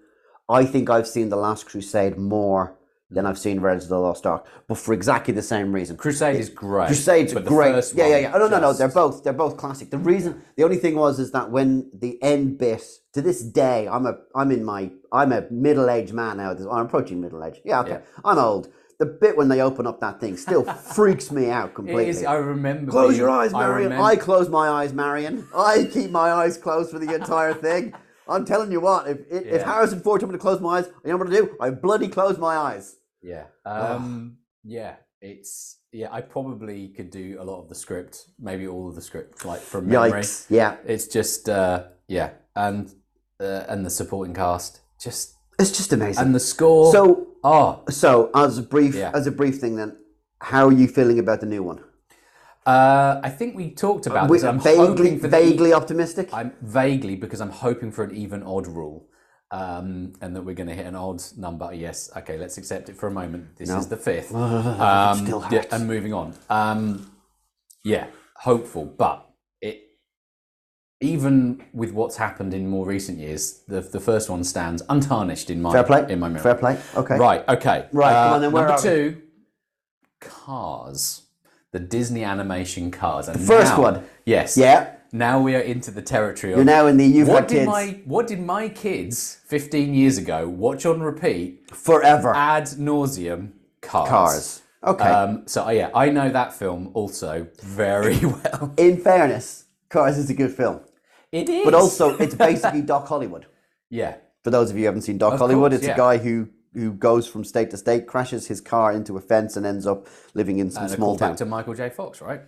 Speaker 1: I think I've seen the Last Crusade more than I've seen Raiders of the Lost Ark, but for exactly the same reason.
Speaker 2: Crusade is great.
Speaker 1: Crusades
Speaker 2: but the
Speaker 1: great. Yeah, yeah, yeah. Oh, no, no, no. They're both they're both classic. The reason, the only thing was, is that when the end bit to this day, I'm a I'm in my I'm a middle aged man now. I'm approaching middle age. Yeah, okay.
Speaker 2: Yeah.
Speaker 1: I'm old. The bit when they open up that thing still freaks me out completely.
Speaker 2: is. I remember.
Speaker 1: Close
Speaker 2: being-
Speaker 1: your eyes, Marion. I,
Speaker 2: remember-
Speaker 1: close my eyes, Marion. I keep my eyes closed for the entire thing. I'm telling you what, if if, if
Speaker 2: Yeah.
Speaker 1: Harrison Ford told me to close my eyes, you know what to do? I bloody close my eyes.
Speaker 2: Yeah. Um, yeah. It's yeah. I probably could do a lot of the script, maybe all of the script, like from memory.
Speaker 1: Yikes! Yeah,
Speaker 2: It's just uh, yeah, and uh, and the supporting cast, just
Speaker 1: it's just amazing.
Speaker 2: and the score.
Speaker 1: so,
Speaker 2: oh,
Speaker 1: so as a brief,
Speaker 2: Yeah.
Speaker 1: as a brief thing, then, how are you feeling about the new one?
Speaker 2: uh, I think we talked about
Speaker 1: We-
Speaker 2: this. I'm
Speaker 1: vaguely,
Speaker 2: hoping for the-
Speaker 1: vaguely optimistic.
Speaker 2: I'm vaguely because I'm hoping for an even odd rule. Um, and that we're going to hit an odd number. Yes, okay, let's accept it for a moment. This
Speaker 1: No.
Speaker 2: is the fifth. Um,
Speaker 1: still
Speaker 2: yeah, and moving on. Um, yeah, hopeful, but it even with what's happened in more recent years, the the first one stands untarnished in my
Speaker 1: Fair play.
Speaker 2: in my memory.
Speaker 1: Fair play. Okay.
Speaker 2: Right. Okay.
Speaker 1: Right, come
Speaker 2: uh,
Speaker 1: on then, where
Speaker 2: number two, Cars, the Disney animation Cars. And
Speaker 1: first
Speaker 2: now-
Speaker 1: one?
Speaker 2: Yes.
Speaker 1: Yeah.
Speaker 2: Now we are into the territory of
Speaker 1: You're now in the you've
Speaker 2: what
Speaker 1: had
Speaker 2: did
Speaker 1: kids
Speaker 2: my what did my kids 15 years ago watch on repeat
Speaker 1: forever.
Speaker 2: ad nauseum cars
Speaker 1: Cars. Okay.
Speaker 2: um so uh, yeah i know that film also very well
Speaker 1: in fairness, Cars is a good film,
Speaker 2: it is
Speaker 1: but also it's basically Doc Hollywood.
Speaker 2: yeah
Speaker 1: For those of you who haven't seen Doc
Speaker 2: Of
Speaker 1: Hollywood,
Speaker 2: course,
Speaker 1: it's
Speaker 2: yeah.
Speaker 1: a guy who who goes from state to state, crashes his car into a fence, and ends up living in some
Speaker 2: and a
Speaker 1: small
Speaker 2: callback
Speaker 1: town.
Speaker 2: to michael j fox right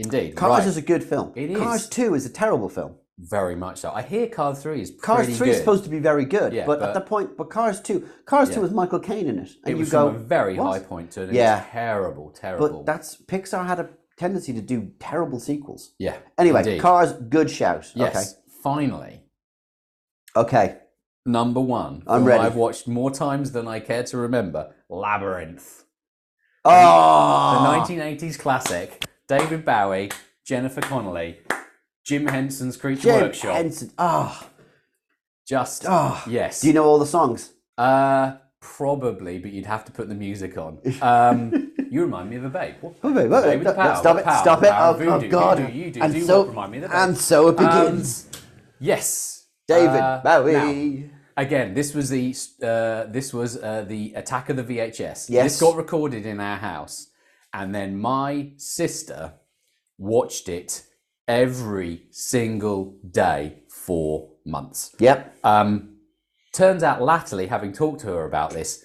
Speaker 2: indeed
Speaker 1: Cars
Speaker 2: right.
Speaker 1: is a good film.
Speaker 2: It
Speaker 1: Cars. Two is a terrible film.
Speaker 2: very much so i hear cars 3 is
Speaker 1: Cars
Speaker 2: pretty
Speaker 1: Three
Speaker 2: good.
Speaker 1: is supposed to be very good,
Speaker 2: Yeah,
Speaker 1: but,
Speaker 2: but-
Speaker 1: at the point, but Cars Two, Cars Two
Speaker 2: Yeah.
Speaker 1: has Michael Caine in it, and
Speaker 2: it
Speaker 1: you
Speaker 2: was
Speaker 1: go
Speaker 2: a very
Speaker 1: "What?"
Speaker 2: high point to an
Speaker 1: Yeah.
Speaker 2: terrible terrible
Speaker 1: But that's Pixar had a tendency to do terrible sequels.
Speaker 2: yeah
Speaker 1: Anyway,
Speaker 2: indeed.
Speaker 1: Cars, good shout.
Speaker 2: yes finally
Speaker 1: Okay. Okay.
Speaker 2: number one
Speaker 1: I'm ready.
Speaker 2: i've watched more times than i care to remember labyrinth
Speaker 1: Oh,
Speaker 2: The 1980s classic, David Bowie, Jennifer Connelly, Jim Henson's Creature Workshop.
Speaker 1: Jim
Speaker 2: Workshop.
Speaker 1: Henson. Oh,
Speaker 2: Just,
Speaker 1: oh.
Speaker 2: yes.
Speaker 1: Do you know all the songs?
Speaker 2: Uh, probably, but you'd have to put the music on. Um, you remind me of a babe. What?
Speaker 1: Oh, wait, wait,
Speaker 2: Babe with the
Speaker 1: no,
Speaker 2: power,
Speaker 1: stop it!
Speaker 2: power,
Speaker 1: Stop it!
Speaker 2: power
Speaker 1: Oh,
Speaker 2: voodoo.
Speaker 1: oh
Speaker 2: You
Speaker 1: God!
Speaker 2: do, you do,
Speaker 1: and
Speaker 2: do
Speaker 1: so,
Speaker 2: what remind me of the
Speaker 1: and so it
Speaker 2: Um,
Speaker 1: begins.
Speaker 2: Yes.
Speaker 1: David
Speaker 2: uh,
Speaker 1: Bowie.
Speaker 2: again, this was the uh, this was uh, the attack of the VHS.
Speaker 1: Yes.
Speaker 2: This got recorded in our house, and then my sister watched it every single day for months.
Speaker 1: Yep.
Speaker 2: Um, turns out, latterly, having talked to her about this,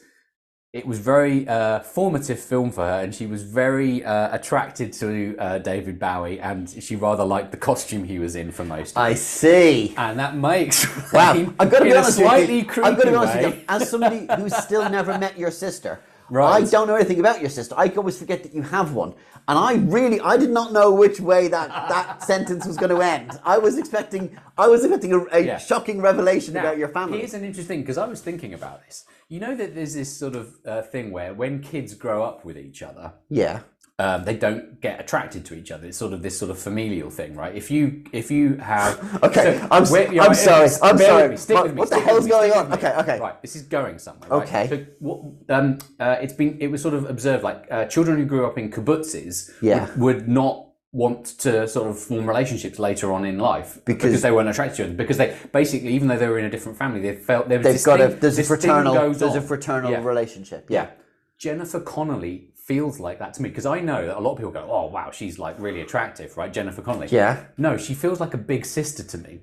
Speaker 2: it was very uh, formative film for her, and she was very uh, attracted to uh, David Bowie, and she rather liked the costume he was in for most. of it.
Speaker 1: I see.
Speaker 2: and that makes
Speaker 1: Wow, I've got to be honest with
Speaker 2: slightly
Speaker 1: you.
Speaker 2: creepy
Speaker 1: I've got to be honest
Speaker 2: way.
Speaker 1: with you. As somebody who's still never met your sister,
Speaker 2: Right.
Speaker 1: I don't know anything about your sister. I always forget that you have one, and I really, I did not know which way that that sentence was going to end. I was expecting, I was expecting a, a
Speaker 2: Yeah.
Speaker 1: shocking revelation
Speaker 2: Now,
Speaker 1: about your family.
Speaker 2: Here's an interesting because I was thinking about this. You know that there's this sort of uh, thing where when kids grow up with each other,
Speaker 1: Yeah.
Speaker 2: Um, they don't get attracted to each other. It's sort of this sort of familial thing, right? If you if you have
Speaker 1: Okay,
Speaker 2: so
Speaker 1: I'm I'm sorry, I'm sorry.
Speaker 2: With me, stick
Speaker 1: What-
Speaker 2: with me,
Speaker 1: what the hell's going on? Okay, okay.
Speaker 2: Right, this is going somewhere. Right?
Speaker 1: Okay.
Speaker 2: So what um, uh, it's been it was sort of observed like uh, children who grew up in kibbutzes
Speaker 1: Yeah.
Speaker 2: would, would not want to sort of form relationships later on in life
Speaker 1: Because-
Speaker 2: they weren't attracted to them because they basically even though they were in a different family they felt there was
Speaker 1: They've got a there's a fraternal there's a fraternal
Speaker 2: Yeah.
Speaker 1: relationship. Yeah.
Speaker 2: Jennifer Connelly feels like that to me because I know that a lot of people go, "Oh wow, she's like really attractive, right?" Jennifer Connelly.
Speaker 1: Yeah.
Speaker 2: No, she feels like a big sister to me.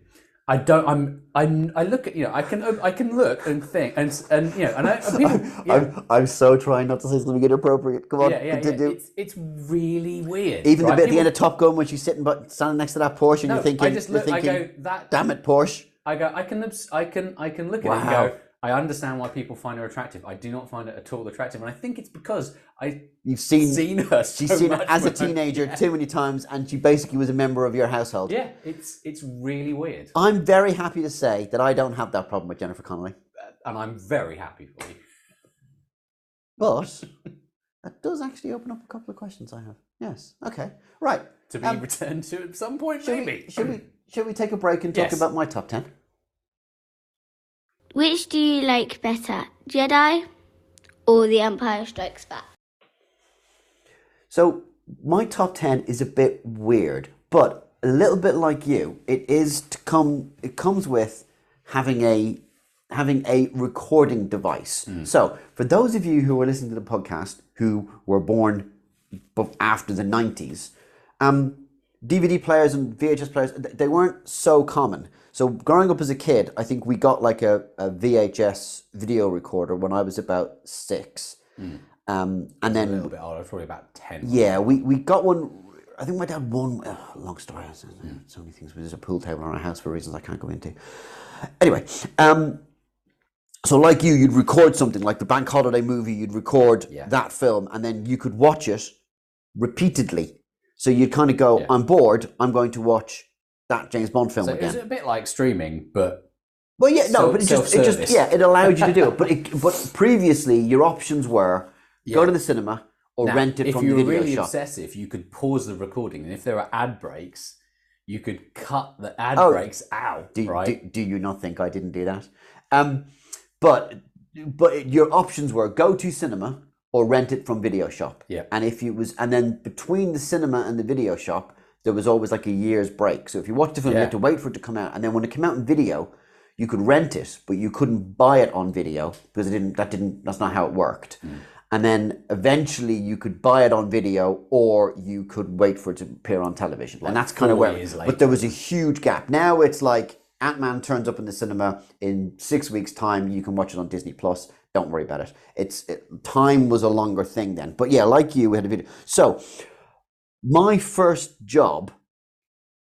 Speaker 2: I don't. I'm. I'm. I look at you know. I can. I can look and think and and you know. And, I, people. Yeah,
Speaker 1: I'm, I'm so trying not to say something inappropriate. Come on,
Speaker 2: yeah, yeah, yeah. It's it's really weird.
Speaker 1: Even the
Speaker 2: right?
Speaker 1: bit at the end of Top Gun when she's sitting but standing next to that Porsche and
Speaker 2: No,
Speaker 1: you're thinking,
Speaker 2: I just look. I go that.
Speaker 1: damn it, Porsche.
Speaker 2: I go. I can. I can. I can look at it and
Speaker 1: Wow.
Speaker 2: go. I understand why people find her attractive. I do not find it at all attractive, and I think it's because I've
Speaker 1: You've seen,
Speaker 2: seen her. So
Speaker 1: she's seen
Speaker 2: much
Speaker 1: as a
Speaker 2: I-
Speaker 1: teenager too many times, and she basically was a member of your household.
Speaker 2: Yeah, it's it's really weird,
Speaker 1: I'm very happy to say that I don't have that problem with Jennifer Connelly.
Speaker 2: and I'm very happy for you.
Speaker 1: But that does actually open up a couple of questions I have. Yes. Okay. Right.
Speaker 2: To be
Speaker 1: Um,
Speaker 2: returned to at some point,
Speaker 1: Should
Speaker 2: maybe.
Speaker 1: we, should we should we take a break and talk
Speaker 2: Yes.
Speaker 1: about my top ten?
Speaker 3: Which do you like better, Jedi or The Empire Strikes Back?
Speaker 1: So my top ten is a bit weird, but a little bit like you, it is to come. It comes with having a having a recording device. So for those of you who are listening to the podcast who were born after the nineties, um, DVD players and VHS players they weren't so common. So growing up as a kid, I think we got like a, a VHS video recorder when I was about six. Um, and
Speaker 2: A
Speaker 1: then
Speaker 2: little bit older, probably about ten.
Speaker 1: yeah, we, we got one. I think my dad won. Uh, long story. So many things. There's a pool table in our house for reasons I can't go into. Anyway, um, so like you, you'd record something like the Bank Holiday movie. You'd record
Speaker 2: Yeah.
Speaker 1: that film, and then you could watch it repeatedly. So you'd kind of go,
Speaker 2: Yeah.
Speaker 1: "I'm bored. I'm going to watch that James Bond film
Speaker 2: So
Speaker 1: again."
Speaker 2: it's a bit like streaming, but
Speaker 1: Well, yeah, no,
Speaker 2: Self-
Speaker 1: but it just, it just, yeah, it allowed you to do it. But it, but previously, your options were go to the cinema or
Speaker 2: now,
Speaker 1: rent it
Speaker 2: if
Speaker 1: from
Speaker 2: you
Speaker 1: the
Speaker 2: were
Speaker 1: video
Speaker 2: really
Speaker 1: shop.
Speaker 2: obsessive, you could pause the recording, and if there were ad breaks, you could cut the ad
Speaker 1: Oh,
Speaker 2: breaks out.
Speaker 1: Do,
Speaker 2: right?
Speaker 1: do, do you not think I didn't do that? Um, but but your options were go to cinema or rent it from video shop.
Speaker 2: Yeah.
Speaker 1: And if you was and then between the cinema and the video shop, there was always like a year's break. So if you watched the film, you had to wait for it to come out, and then when it came out in video, you could rent it, but you couldn't buy it on video because it didn't. That didn't. That's not how it worked.
Speaker 2: Hmm.
Speaker 1: And then eventually you could buy it on video, or you could wait for it to appear on television, and that's kind of where. But there was a huge gap. Now it's like Ant Man turns up in the cinema in six weeks' time. You can watch it on Disney Plus. Don't worry about it. It's it, time was a longer thing then. But yeah, like you, we had a video. So my first job,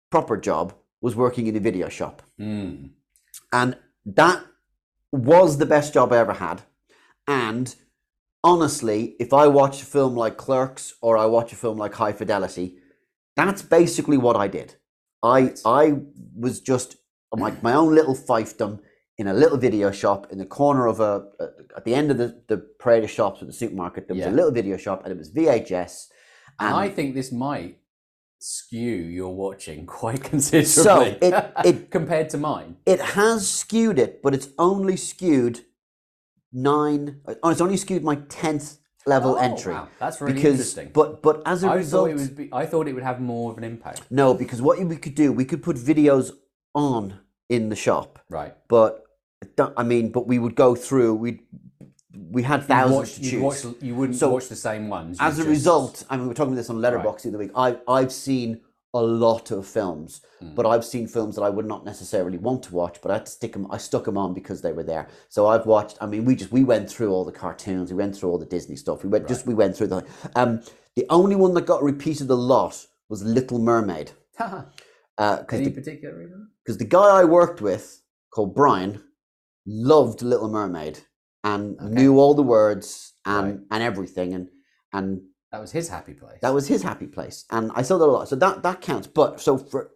Speaker 1: proper job, was working in a video shop,
Speaker 2: Mm.
Speaker 1: and that was the best job I ever had. And honestly, if I watch a film like Clerks or I watch a film like High Fidelity, that's basically what I did. I I was just like my own little fiefdom in a little video shop in the corner of a, at the end of the the parade of shops at the supermarket. There was
Speaker 2: Yeah.
Speaker 1: a little video shop, and it was VHS.
Speaker 2: And I think this might skew your watching quite considerably
Speaker 1: it- it-
Speaker 2: compared to mine.
Speaker 1: it has skewed it, but it's only skewed nine. Oh, it's only skewed my tenth level
Speaker 2: Oh,
Speaker 1: entry.
Speaker 2: wow. That's really
Speaker 1: because,
Speaker 2: interesting.
Speaker 1: But but as a
Speaker 2: I
Speaker 1: result,
Speaker 2: thought it would be. I thought it would have more of an impact.
Speaker 1: no, because what we could do, we could put videos on in the shop,
Speaker 2: Right.
Speaker 1: but I mean, but we would go through. We we had thousands
Speaker 2: Watch-
Speaker 1: to choose.
Speaker 2: watch, you wouldn't
Speaker 1: So,
Speaker 2: watch the same ones.
Speaker 1: As a
Speaker 2: just-
Speaker 1: result, I mean, we're talking about this on Letterboxd the other week. I I've seen a lot of films,
Speaker 2: Hmm.
Speaker 1: but I've seen films that I would not necessarily want to watch, but I had to stick them. I stuck them on because they were there. So I've watched. I mean, we just we went through all the cartoons. We went through all the Disney stuff. We went just we went through the. Um, the only one that got repeated a lot was Little Mermaid. Because
Speaker 2: Any
Speaker 1: the,
Speaker 2: particular reason?
Speaker 1: 'cause the guy I worked with called Brian loved Little Mermaid and knew all the words and
Speaker 2: Right.
Speaker 1: and everything and and
Speaker 2: That was his happy place.
Speaker 1: that was his happy place, and I saw that a lot. So that that counts. But so for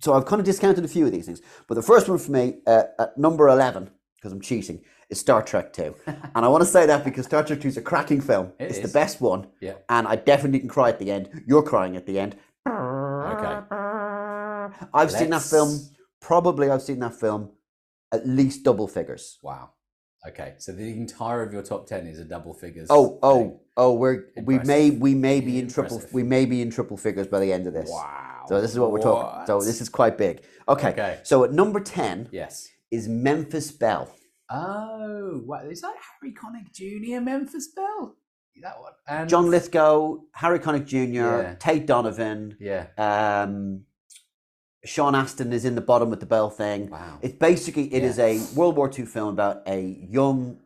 Speaker 1: so I've kind of discounted a few of these things. But the first one for me, uh, at number eleven, because I'm cheating, is Star Trek Two, and I want to say that because Star Trek Two is a cracking film.
Speaker 2: It
Speaker 1: it's
Speaker 2: is.
Speaker 1: the best one,
Speaker 2: Yeah.
Speaker 1: and I definitely didn't cry at the end. You're crying at the end.
Speaker 2: Okay.
Speaker 1: I've seen that film. Probably, I've seen that film at least double figures.
Speaker 2: Wow. Okay, so the entire of your top ten is a double figures.
Speaker 1: Oh,
Speaker 2: thing.
Speaker 1: oh, oh! We're we may we may be in triple
Speaker 2: Impressive.
Speaker 1: we may be in triple figures by the end of this.
Speaker 2: Wow.
Speaker 1: So this is what we're talking. So this is quite big. Okay.
Speaker 2: Okay.
Speaker 1: So at number ten
Speaker 2: Yes.
Speaker 1: is Memphis Belle.
Speaker 2: Oh, wow. Is that Harry Connick Jr. Memphis Belle? That one. And
Speaker 1: John Lithgow, Harry Connick Jr.,
Speaker 2: Yeah.
Speaker 1: Tate Donovan,
Speaker 2: Yeah.
Speaker 1: um, Sean Astin is in the bottom with the bell thing.
Speaker 2: Wow.
Speaker 1: It's basically it is
Speaker 2: Yeah.
Speaker 1: a World War II film about a young,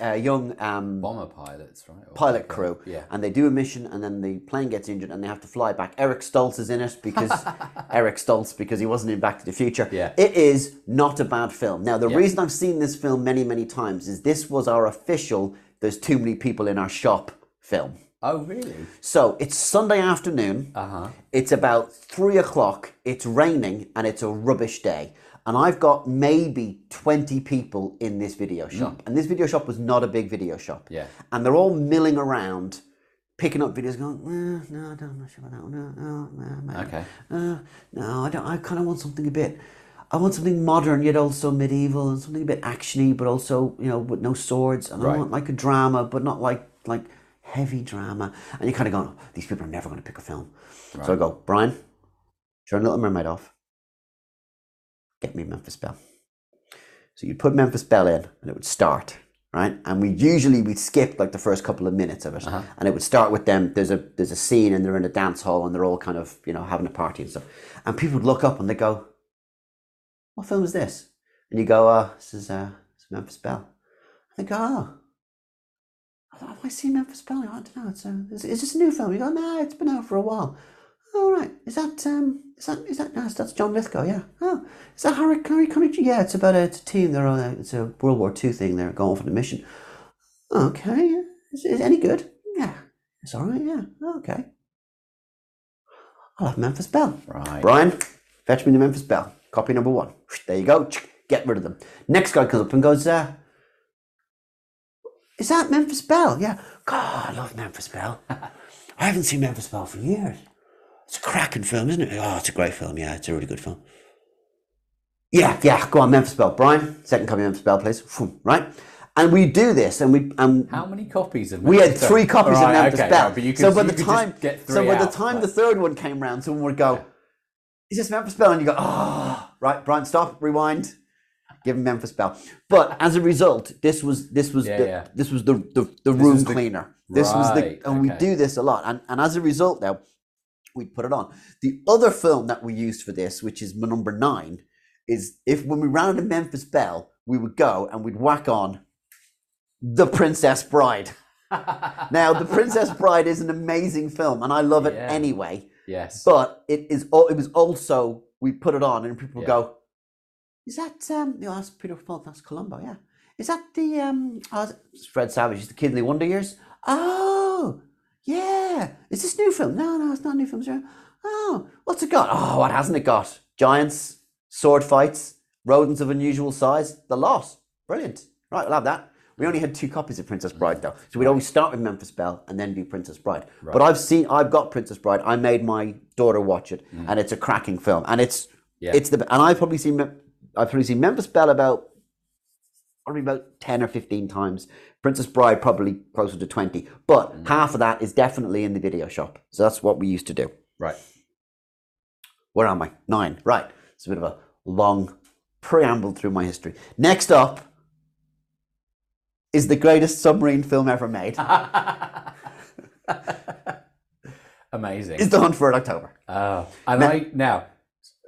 Speaker 1: uh, young um,
Speaker 2: Bomber pilots, right? Or
Speaker 1: pilot crew,
Speaker 2: Yeah.
Speaker 1: and they do a mission, and then the plane gets injured, and they have to fly back. Eric Stoltz is in it because Eric Stoltz because he wasn't in Back to the Future.
Speaker 2: Yeah.
Speaker 1: it is not a bad film. Now, the
Speaker 2: Yeah.
Speaker 1: reason I've seen this film many, many times is this was our official "There's too many people in our shop" film.
Speaker 2: Oh, really?
Speaker 1: So it's Sunday afternoon.
Speaker 2: Uh huh.
Speaker 1: It's about three o'clock. It's raining and it's a rubbish day. And I've got maybe 20 people in this video shop. And this video shop was not a big video shop.
Speaker 2: Yeah.
Speaker 1: And they're all milling around, picking up videos, going, eh, no, I don't, I'm not sure about that one. No, no, no, no.
Speaker 2: Okay.
Speaker 1: Uh, no, I don't. I kind of want something a bit. I want something modern yet also medieval, and something a bit actiony, but also you know with no swords. And I want like a drama, but not like like heavy drama. And you're kind of going, these people are never going to pick a film. So I go, Brian, turn Little Mermaid off. Get me Memphis Belle. So you'd put Memphis Belle in, and it would start right. And we usually we'd skip like the first couple of minutes of it, and it would start with them. There's a there's a scene, and they're in a dance hall, and they're all kind of you know having a party and stuff. And people would look up and they go, "What film is this?" And you go, "Oh, this is uh, is Memphis Belle." And they go, "Oh." Have I seen Memphis Belle? I don't know. It's a, is, is this a new film? You go, no, it's been out for a while. Oh right, is that um, is that is that no, that's John Lithgow? Yeah. Oh, is that Harry Harry Connick? Yeah, it's about a, it's a team. They're on a, it's a World War Two thing. They're going for the mission. Okay, is, is any good? Yeah, it's all right. Yeah, okay. I'll have Memphis Belle.
Speaker 2: Right.
Speaker 1: Brian, fetch me the Memphis Belle. Copy number one. There you go. Get rid of them. Next guy comes up and goes, uh, is that Memphis Belle? Yeah. God, I love Memphis Belle. I haven't seen Memphis Belle for years. It's a cracking film, isn't it? Oh, it's a great film. Yeah, it's a really good film. Yeah, yeah. Go on, Memphis Belle. Brian, second copy of Memphis Belle, please. Right? And we do this, and we and
Speaker 2: How many copies of
Speaker 1: we had three copies
Speaker 2: Right,
Speaker 1: of Memphis
Speaker 2: okay,
Speaker 1: Belle.
Speaker 2: right, but you could,
Speaker 1: so by the time, so by the time the third one came round, someone would go, "Is this Memphis Belle?" And you go, "Oh, right, Brian, stop, rewind, give him Memphis Belle. But as a result, this was this was
Speaker 2: Yeah,
Speaker 1: the,
Speaker 2: yeah.
Speaker 1: this was the the, the room
Speaker 2: the-
Speaker 1: cleaner. This was the, and we do this a lot, and and as a result, now we put it on. The other film that we used for this, which is my number nine, is if when we ran into Memphis Belle, we would go and we'd whack on The Princess Bride. Now, The Princess Bride is an amazing film, and I love it
Speaker 2: Yeah.
Speaker 1: anyway.
Speaker 2: yes.
Speaker 1: But it is. It was also we put it on, and people
Speaker 2: Yeah.
Speaker 1: go, "Is that um? You know, that's Peter Falk. That's Columbo. Yeah. Is that the um? Oh, Fred Savage. He's the kid in the Wonder Years. Oh, yeah. Is this new film? No, no, it's not a new film. Sir. Oh, what's it got? Oh, what hasn't it got? Giants, sword fights, rodents of unusual size. The lot. Brilliant. Right, we'll have that. We only had two copies of Princess Bride though, so we'd always start with Memphis Belle and then do Princess Bride. But I've seen, I've got Princess Bride. I made my daughter watch it, and it's a cracking film, and it's
Speaker 2: Yeah.
Speaker 1: it's the and I've probably seen I've probably seen Memphis Belle about probably about ten or fifteen times. Princess Bride probably closer to twenty, but mm-hmm. half of that is definitely in the video shop. So that's what we used to do.
Speaker 2: right.
Speaker 1: Where am I? Nine. Right. It's a bit of a long preamble through my history. Next up is the greatest submarine film ever made.
Speaker 2: Amazing.
Speaker 1: It's The Hunt for Red October.
Speaker 2: Oh, and I now,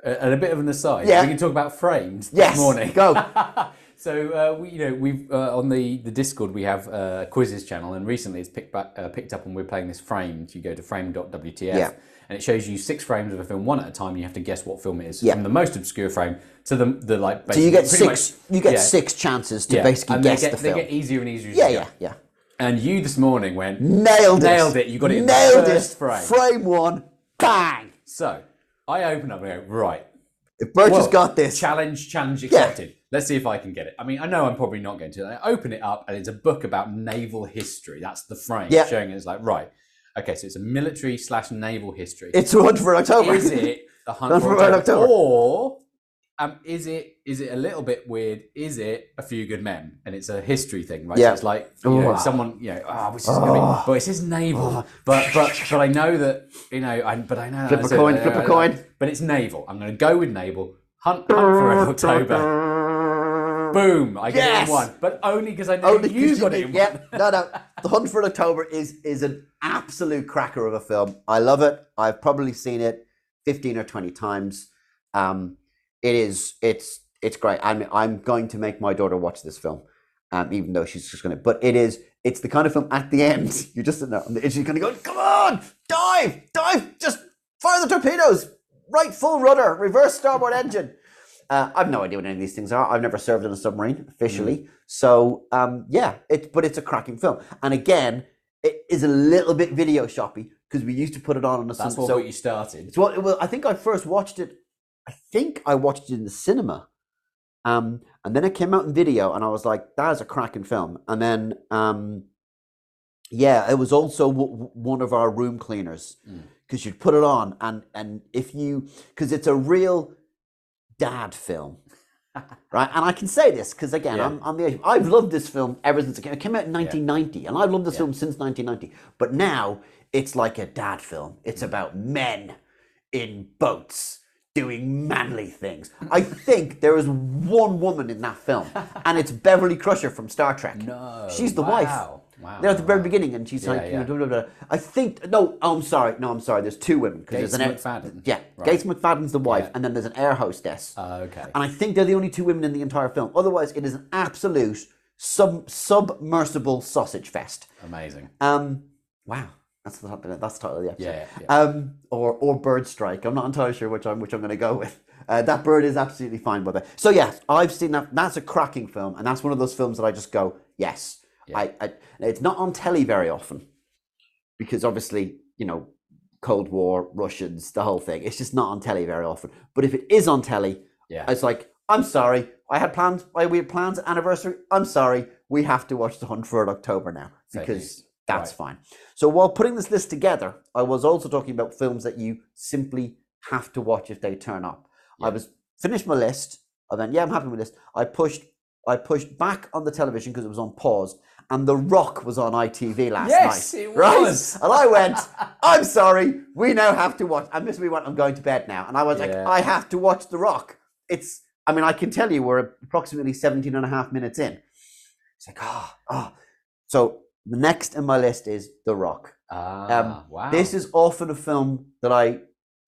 Speaker 2: and a bit of an aside,
Speaker 1: Yeah.
Speaker 2: we can talk about framed
Speaker 1: Yes,
Speaker 2: this morning.
Speaker 1: go.
Speaker 2: so uh, we, you know, we've uh, on the the Discord we have uh, quizzes channel, and recently it's picked back, uh, picked up, and we're playing this framed. You go to framed.wtf,
Speaker 1: Yeah.
Speaker 2: and it shows you six frames of a film, one at a time. And you have to guess what film it is,
Speaker 1: Yeah.
Speaker 2: from the most obscure frame to the the like.
Speaker 1: So you get six.
Speaker 2: pretty
Speaker 1: You get
Speaker 2: yeah,
Speaker 1: six chances to
Speaker 2: yeah.
Speaker 1: basically
Speaker 2: and
Speaker 1: guess
Speaker 2: get,
Speaker 1: the film.
Speaker 2: They get easier and easier.
Speaker 1: yeah, yeah, yeah.
Speaker 2: And you this morning went
Speaker 1: Nailed it.
Speaker 2: Nailed it. You got it in the
Speaker 1: Nailed
Speaker 2: first
Speaker 1: it.
Speaker 2: frame.
Speaker 1: Frame one. Bang.
Speaker 2: So I open up and go right.
Speaker 1: If Birch has got this,
Speaker 2: Challenge, challenge accepted. Let's see if I can get it. I mean, I know I'm probably not going to. I open it up and it's a book about naval history. That's the frame
Speaker 1: Yeah.
Speaker 2: showing it. It's like, right. Okay, so it's a military slash naval history.
Speaker 1: it's The Hunt for October.
Speaker 2: is it the hunt
Speaker 1: Hunt
Speaker 2: for
Speaker 1: for
Speaker 2: October?
Speaker 1: October.
Speaker 2: Or um, is it is it a little bit weird? Is it a few good men? And it's a history thing, right?
Speaker 1: Yeah.
Speaker 2: So it's like you know,
Speaker 1: Oh.
Speaker 2: someone, you know, oh, which is gonna be, but it says naval. But but but I know that you know, I, but I know
Speaker 1: Flip a
Speaker 2: it.
Speaker 1: coin,
Speaker 2: I-
Speaker 1: flip a
Speaker 2: I-
Speaker 1: coin.
Speaker 2: But it's naval. I'm going to go with naval. Hunt, hunt for October. Boom! I get it
Speaker 1: Yes.
Speaker 2: in one, but only because I know
Speaker 1: Only
Speaker 2: you got
Speaker 1: did-
Speaker 2: it
Speaker 1: yeah, no, no. The Hunt for October is is an absolute cracker of a film. I love it. I've probably seen it fifteen or twenty times. Um, it is. It's it's great. I'm I'm going to make my daughter watch this film, um, even though she's just going to. But it is. It's the kind of film at the end you're just sitting there and she's going to go, "Come on, dive, dive, just fire the torpedoes, right full rudder, reverse starboard engine." Uh, I've no idea what any of these things are. I've never served in a submarine officially,
Speaker 2: Mm.
Speaker 1: so um, yeah. It, but it's a cracking film, and again, it is a little bit video shoppy because we used to put it on on a
Speaker 2: That's
Speaker 1: Sun-
Speaker 2: what
Speaker 1: so
Speaker 2: you started.
Speaker 1: it's what well, I think I first watched it. I think I watched it in the cinema, um, and then it came out in video, and I was like, "That is a cracking film." And then, um, yeah, it was also w- one of our room cleaners
Speaker 2: Mm.
Speaker 1: because you'd put it on, and and if you because it's a real dad film. Right, and I can say this because again,
Speaker 2: Yeah.
Speaker 1: I'm, I'm the. I've loved this film ever since it came, it came out in 1990, and I've loved this
Speaker 2: Yeah.
Speaker 1: film since 1990. But now it's like a dad film. It's
Speaker 2: Mm.
Speaker 1: about men in boats doing manly things. I think there is one woman in that film, and it's Beverly Crusher from Star Trek.
Speaker 2: No,
Speaker 1: she's the wife.
Speaker 2: wow, Wow,
Speaker 1: They're at the very
Speaker 2: wow.
Speaker 1: beginning, and she's
Speaker 2: Yeah,
Speaker 1: like,
Speaker 2: yeah.
Speaker 1: blah, blah, blah. I think no. Oh, I'm sorry. No, I'm sorry. There's two women because
Speaker 2: Gates
Speaker 1: there's an air- Yeah,
Speaker 2: Right.
Speaker 1: Gates McFadden's the wife,
Speaker 2: Yeah.
Speaker 1: and then there's an air hostess.
Speaker 2: Uh, okay.
Speaker 1: And I think they're the only two women in the entire film. Otherwise, it is an absolute sub submersible sausage fest.
Speaker 2: Amazing.
Speaker 1: Um, wow, that's the that's the title of the episode.
Speaker 2: Yeah, yeah.
Speaker 1: Um, or or bird strike. I'm not entirely sure which I'm which I'm going to go with. Uh, that bird is absolutely fine with it. So yes, I've seen that. That's a cracking film, and that's one of those films that I just go, yes.
Speaker 2: Yeah.
Speaker 1: I, I it's not on telly very often because obviously you know Cold War, Russians, the whole thing. It's just not on telly very often. But if it is on telly,
Speaker 2: Yeah.
Speaker 1: it's like, I'm sorry, I had plans. I we had plans anniversary. I'm sorry, we have to watch The Hunt for October now because. That's
Speaker 2: Right.
Speaker 1: fine. So while putting this list together, I was also talking about films that you simply have to watch if they turn up. I was finished my list. I went, yeah, I'm happy with this. I pushed, I pushed back on the television because it was on pause, and The Rock was on ITV last
Speaker 2: Yes,
Speaker 1: night.
Speaker 2: it
Speaker 1: right?
Speaker 2: was.
Speaker 1: And I went, I'm sorry, we now have to watch. And Miss We went, I'm going to bed now, and I was like, I have to watch The Rock. It's, I mean, I can tell you we're approximately 17 and a half minutes in. It's like, oh, oh. So the next in my list is The Rock.
Speaker 2: Ah,
Speaker 1: Um,
Speaker 2: wow.
Speaker 1: This is often a film that I,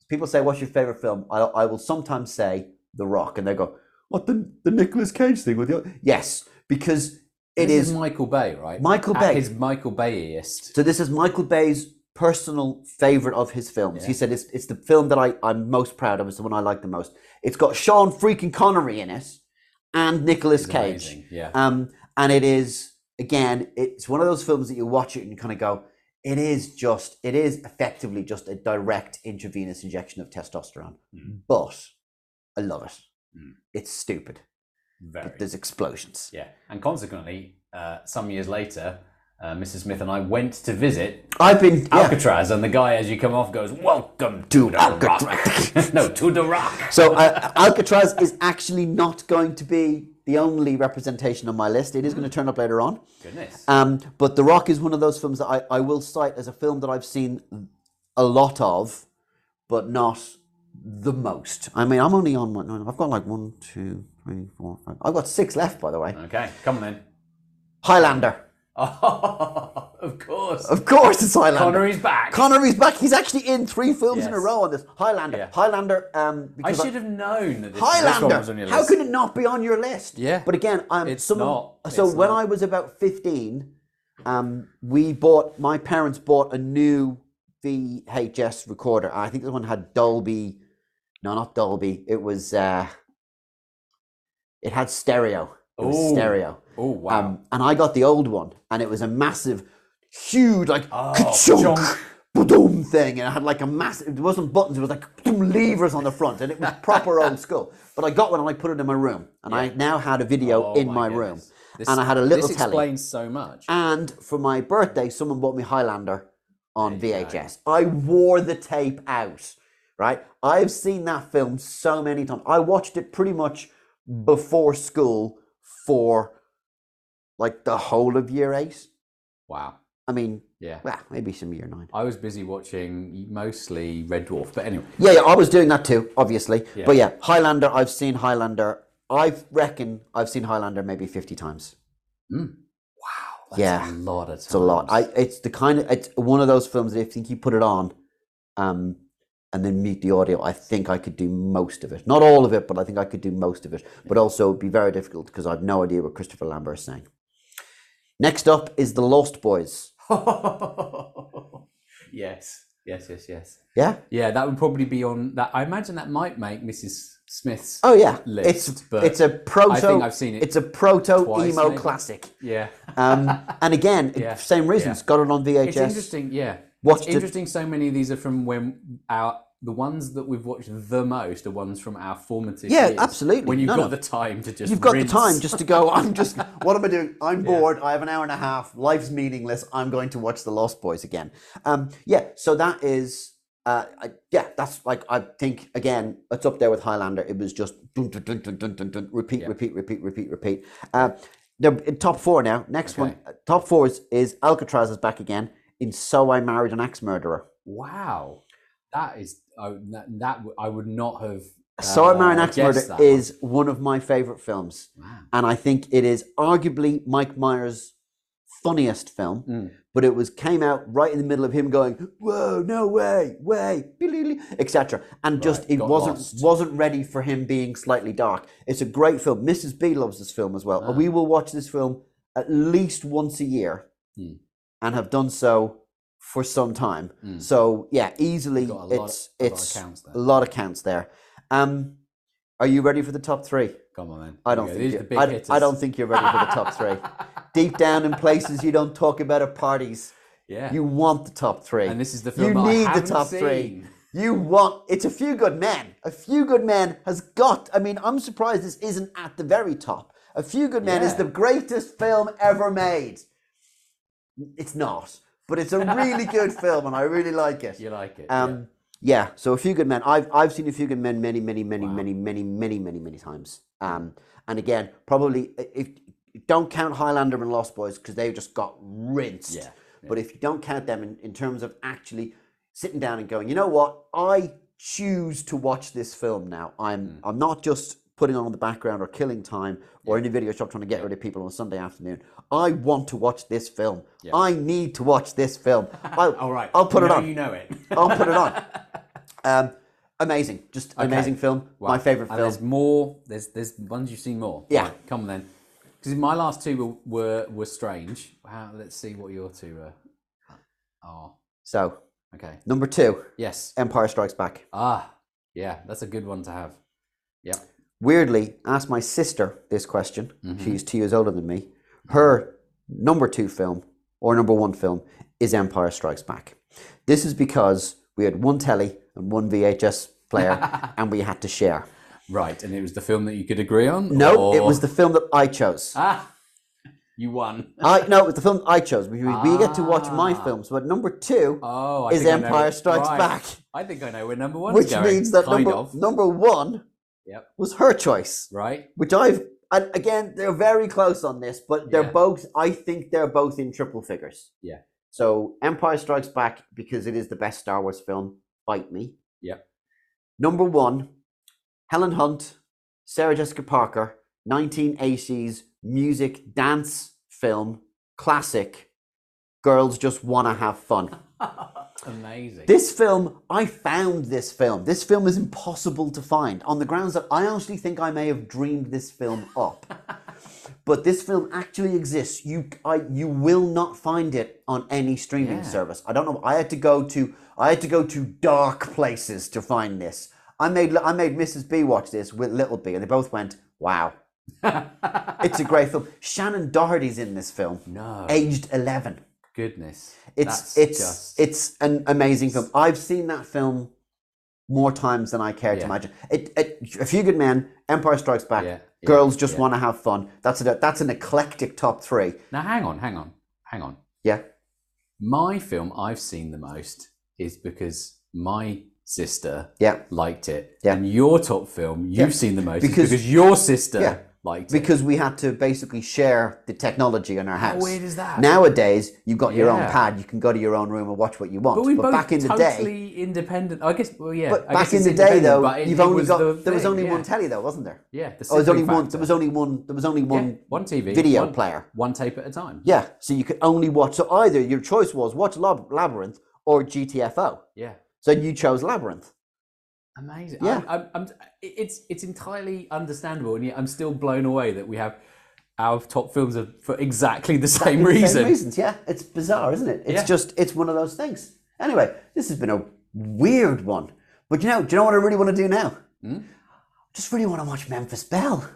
Speaker 1: people say, what's your favorite film? I, I will sometimes say The Rock, and they go, what, the, the Nicolas Cage thing with you? Yes, because it
Speaker 2: This
Speaker 1: is.
Speaker 2: Michael Bay, right?
Speaker 1: Michael
Speaker 2: At
Speaker 1: Bay.
Speaker 2: His Michael Bayiest.
Speaker 1: So this is Michael Bay's personal favorite of his films. He said it's, it's the film that I, I'm most proud of. It's the one I like the most. It's got Sean freaking Connery in it and Nicolas Cage.
Speaker 2: amazing, yeah.
Speaker 1: Um, and it is again, it's one of those films that you watch it and you kind of go, it is just, it is effectively just a direct intravenous injection of testosterone.
Speaker 2: Mm.
Speaker 1: But I love it.
Speaker 2: Mm.
Speaker 1: It's stupid.
Speaker 2: Very.
Speaker 1: But there's explosions.
Speaker 2: Yeah, and consequently, uh, some years later, uh, Mrs. Smith and I went to visit
Speaker 1: I've been yeah.
Speaker 2: Alcatraz, and the guy, as you come off, goes, "Welcome to the
Speaker 1: Alcatraz."
Speaker 2: rock." no, to the rock.
Speaker 1: So uh, Alcatraz is actually not going to be the only representation on my list. It is going to turn up later on.
Speaker 2: Goodness.
Speaker 1: Um, but The Rock is one of those films that I, I will cite as a film that I've seen a lot of, but not the most. I mean, I'm only on one. I've got like one, two, three, four, five. I've got six left, by the way.
Speaker 2: Okay, come on then.
Speaker 1: Highlander.
Speaker 2: Oh, of course.
Speaker 1: Of course, it's Highlander.
Speaker 2: Connery's back.
Speaker 1: Connery's back. He's actually in three films in a row on this. Highlander.
Speaker 2: Yeah.
Speaker 1: Highlander. Um,
Speaker 2: I should have known that this, this
Speaker 1: Highlander.
Speaker 2: was on your
Speaker 1: How
Speaker 2: list.
Speaker 1: could it not be on your list?
Speaker 2: Yeah.
Speaker 1: But again, um,
Speaker 2: It's
Speaker 1: some of-
Speaker 2: not.
Speaker 1: so
Speaker 2: It's
Speaker 1: when
Speaker 2: not.
Speaker 1: I was about fifteen, um, we bought. My parents bought a new VHS recorder. I think this one had Dolby. No, not Dolby. It was. Uh, it had stereo. It was stereo.
Speaker 2: Oh wow.
Speaker 1: Um, and I got the old one, and it was a massive, huge, like
Speaker 2: Oh,
Speaker 1: boom thing, and it had like a massive. It wasn't buttons; it was like boom, levers on the front, and it was proper old school. But I got one, and I put it in my room, and I now had a video
Speaker 2: Oh,
Speaker 1: in my, room.
Speaker 2: This-
Speaker 1: and I had a little
Speaker 2: This
Speaker 1: telly.
Speaker 2: explains so much.
Speaker 1: And for my birthday, someone bought me Highlander on
Speaker 2: go.
Speaker 1: VHS. I wore the tape out. Right, I've seen that film so many times. I watched it pretty much before school for like the whole of year eight.
Speaker 2: Wow.
Speaker 1: I mean,
Speaker 2: Yeah.
Speaker 1: well, maybe some year nine.
Speaker 2: I was busy watching mostly Red Dwarf, but anyway.
Speaker 1: Yeah, yeah, I was doing that too, obviously.
Speaker 2: Yeah.
Speaker 1: But yeah, Highlander, I've seen Highlander. I reckon I've seen Highlander maybe 50 times.
Speaker 2: Wow. That's
Speaker 1: Yeah.
Speaker 2: a lot of times.
Speaker 1: It's a lot. I it's the kind of it's one of those films that if you put it on, um, and then mute the audio, I think I could do most of it. Not all of it, but I think I could do most of it. But also it'd be very difficult because I've no idea what Christopher Lambert is saying. Next up is The Lost Boys.
Speaker 2: yes. Yes, yes, yes.
Speaker 1: Yeah?
Speaker 2: Yeah, that would probably be on that. I imagine that might make Mrs. Smith's.
Speaker 1: Oh yeah.
Speaker 2: List,
Speaker 1: it's
Speaker 2: but
Speaker 1: it's a proto
Speaker 2: I think I've seen it
Speaker 1: it's a proto
Speaker 2: twice,
Speaker 1: emo
Speaker 2: maybe.
Speaker 1: classic.
Speaker 2: Yeah.
Speaker 1: Um, and again,
Speaker 2: Yeah,
Speaker 1: same reasons.
Speaker 2: yeah.
Speaker 1: Got it on VHS.
Speaker 2: It's interesting, yeah.
Speaker 1: It-
Speaker 2: interesting. So many of these are from when our the ones that we've watched the most are ones from our formative.
Speaker 1: Yeah,
Speaker 2: years,
Speaker 1: absolutely.
Speaker 2: When you've
Speaker 1: No,
Speaker 2: got
Speaker 1: no.
Speaker 2: the time to just
Speaker 1: You've got
Speaker 2: rinse.
Speaker 1: the time just to go. I'm just. What am I doing? I'm bored. I have an hour and a half. Life's meaningless. I'm going to watch The Lost Boys again. Um, yeah. So that is. Uh, I, yeah, that's like I think again. It's up there with Highlander. It was just dun, dun, dun, dun, dun, dun, dun, repeat,
Speaker 2: Yeah.
Speaker 1: repeat, repeat, repeat, repeat. Uh, they're in top four now. Next one,
Speaker 2: Okay.
Speaker 1: uh, top four is, is Alcatraz is back again in So I Married an Axe Murderer.
Speaker 2: Wow, that is oh, that, that I would not have.
Speaker 1: So I Married an
Speaker 2: uh,
Speaker 1: Axe Murderer
Speaker 2: that one.
Speaker 1: is one of my favorite films.
Speaker 2: Wow.
Speaker 1: and I think it is arguably Mike Myers' funniest film.
Speaker 2: Mm.
Speaker 1: But it was came out right in the middle of him going, "Whoa, no way, way," etc. And just
Speaker 2: Right,
Speaker 1: it wasn't
Speaker 2: lost.
Speaker 1: wasn't ready for him being slightly dark. It's a great film. Mrs. B loves this film as well.
Speaker 2: Ah.
Speaker 1: And we will watch this film at least once a year,
Speaker 2: Hmm.
Speaker 1: And have done so for some time.
Speaker 2: Mm.
Speaker 1: So yeah, easily
Speaker 2: Got a lot,
Speaker 1: it's
Speaker 2: a lot
Speaker 1: it's
Speaker 2: of counts there.
Speaker 1: a lot of counts there. Um, are you ready for the top three?
Speaker 2: Come on, man.
Speaker 1: I don't think you,
Speaker 2: are the big
Speaker 1: I. I don't think you're ready for the top three. Deep down in places you don't talk about at parties,
Speaker 2: Yeah.
Speaker 1: you want the top three.
Speaker 2: and this is the
Speaker 1: you
Speaker 2: film I
Speaker 1: need the top
Speaker 2: seen.
Speaker 1: three. You want it's a few good men. A few good men has got. I mean, I'm surprised this isn't at the very top. A few good men is the greatest film ever made. It's not, but it's a really good film, and I really like it.
Speaker 2: You like it?
Speaker 1: Um, yeah. So a few good men. I've I've seen a few good men many many many
Speaker 2: Wow.
Speaker 1: many many many many many times. Um, and again, probably if don't count Highlander and Lost Boys because they just got rinsed.
Speaker 2: Yeah,
Speaker 1: But if you don't count them in, in terms of actually sitting down and going, you know what, I choose to watch this film now. I'm
Speaker 2: Hmm.
Speaker 1: I'm not just putting on the background or killing time or in a video shop trying to get rid of people on a Sunday afternoon. I want to watch this film.
Speaker 2: Yeah.
Speaker 1: I need to watch this film. I'll,
Speaker 2: All right.
Speaker 1: I'll put
Speaker 2: You
Speaker 1: it on.
Speaker 2: You know it.
Speaker 1: I'll put it on. Um, amazing, just
Speaker 2: Okay.
Speaker 1: amazing film.
Speaker 2: Wow.
Speaker 1: My favorite
Speaker 2: And
Speaker 1: film.
Speaker 2: there's more. There's there's ones you've seen more.
Speaker 1: Yeah.
Speaker 2: Right, come on then. Because my last two were were, were strange. How, let's see what your two are. Oh,
Speaker 1: So
Speaker 2: okay.
Speaker 1: number two,
Speaker 2: Yes.
Speaker 1: Empire Strikes Back.
Speaker 2: Ah, yeah. That's a good one to have. Yeah.
Speaker 1: Weirdly, asked my sister this question.
Speaker 2: Mm-hmm.
Speaker 1: She's two years older than me. Her number two film or number one film is Empire Strikes Back. This is because we had one telly and one VHS player, and we had to share.
Speaker 2: Right, and it was the film that you could agree on.
Speaker 1: No, it was the film that I chose.
Speaker 2: ah. You won.
Speaker 1: I no, it was the film I chose. We, we get to watch my
Speaker 2: Ah.
Speaker 1: films, but number two
Speaker 2: Oh,
Speaker 1: is
Speaker 2: think I know
Speaker 1: Empire Strikes
Speaker 2: right.
Speaker 1: Back.
Speaker 2: I think I know where number one
Speaker 1: which means that
Speaker 2: kind
Speaker 1: number
Speaker 2: of.
Speaker 1: number one
Speaker 2: Yep.
Speaker 1: was her choice,
Speaker 2: Right.
Speaker 1: which I've and again they're very close on this, but they're
Speaker 2: Yeah.
Speaker 1: both. I think they're both in triple figures.
Speaker 2: Yeah.
Speaker 1: So Empire Strikes Back because it is the best Star Wars film. Fight me.
Speaker 2: Yep.
Speaker 1: Number one, Helen Hunt Sarah Jessica Parker, 1980s music dance film classic. Girls just want to have fun.
Speaker 2: Amazing.
Speaker 1: This film, I found this film. This film is impossible to find on the grounds that I honestly think I may have dreamed this film up. but this film actually exists. You, I, you will not find it on any streaming
Speaker 2: Yeah.
Speaker 1: service. I don't know. I had to go to, I had to go to dark places to find this. I made, I made Mrs. B watch this with Little B, and they both went, "Wow." it's a great film. Shannen Doherty's in this film,
Speaker 2: no.
Speaker 1: aged eleven.
Speaker 2: Goodness.
Speaker 1: It's it's
Speaker 2: just-
Speaker 1: it's an amazing film. I've seen that film more times than I care to imagine. It, it, A Few Good Men, Empire Strikes Back,
Speaker 2: Yeah, yeah,
Speaker 1: Girls Just
Speaker 2: yeah.
Speaker 1: Want to Have Fun. That's a, that's an eclectic top three.
Speaker 2: Now, hang on, hang on, hang on.
Speaker 1: Yeah,
Speaker 2: My film I've seen the most is because my sister
Speaker 1: yeah.
Speaker 2: liked it.
Speaker 1: Yeah.
Speaker 2: And your top film you've
Speaker 1: Yeah.
Speaker 2: seen the most
Speaker 1: because,
Speaker 2: because your sister It.
Speaker 1: Because we had to basically share the technology in our house.
Speaker 2: How weird is that?
Speaker 1: Nowadays, you've got your own pad. You can go to your own room and watch what you want.
Speaker 2: but we both
Speaker 1: back in the
Speaker 2: totally
Speaker 1: day,
Speaker 2: independent. I guess. Well, yeah.
Speaker 1: but
Speaker 2: I
Speaker 1: back in the day, though, you've only got
Speaker 2: the
Speaker 1: there was only
Speaker 2: yeah.
Speaker 1: one telly, though, wasn't there?
Speaker 2: Yeah. The
Speaker 1: Oh, there was only
Speaker 2: sibling
Speaker 1: one. There was only one. There was only
Speaker 2: Yeah,
Speaker 1: one.
Speaker 2: one TV
Speaker 1: video
Speaker 2: one-
Speaker 1: player.
Speaker 2: one tape at a time.
Speaker 1: Yeah, so you could only watch. So either your choice was watch Lab- Labyrinth or GTFO.
Speaker 2: Yeah.
Speaker 1: So you chose Labyrinth.
Speaker 2: Amazing.
Speaker 1: Yeah.
Speaker 2: I'm, I'm, I'm, it's it's entirely understandable, and yet I'm still blown away that we have our top films are for exactly the same
Speaker 1: the
Speaker 2: reason.
Speaker 1: Same reasons, yeah. It's bizarre, isn't it? It's
Speaker 2: Yeah.
Speaker 1: just it's one of those things. Anyway, this has been a weird one, but you know, do you know what I really want to do now?
Speaker 2: Hmm?
Speaker 1: Just really want to watch Memphis Belle.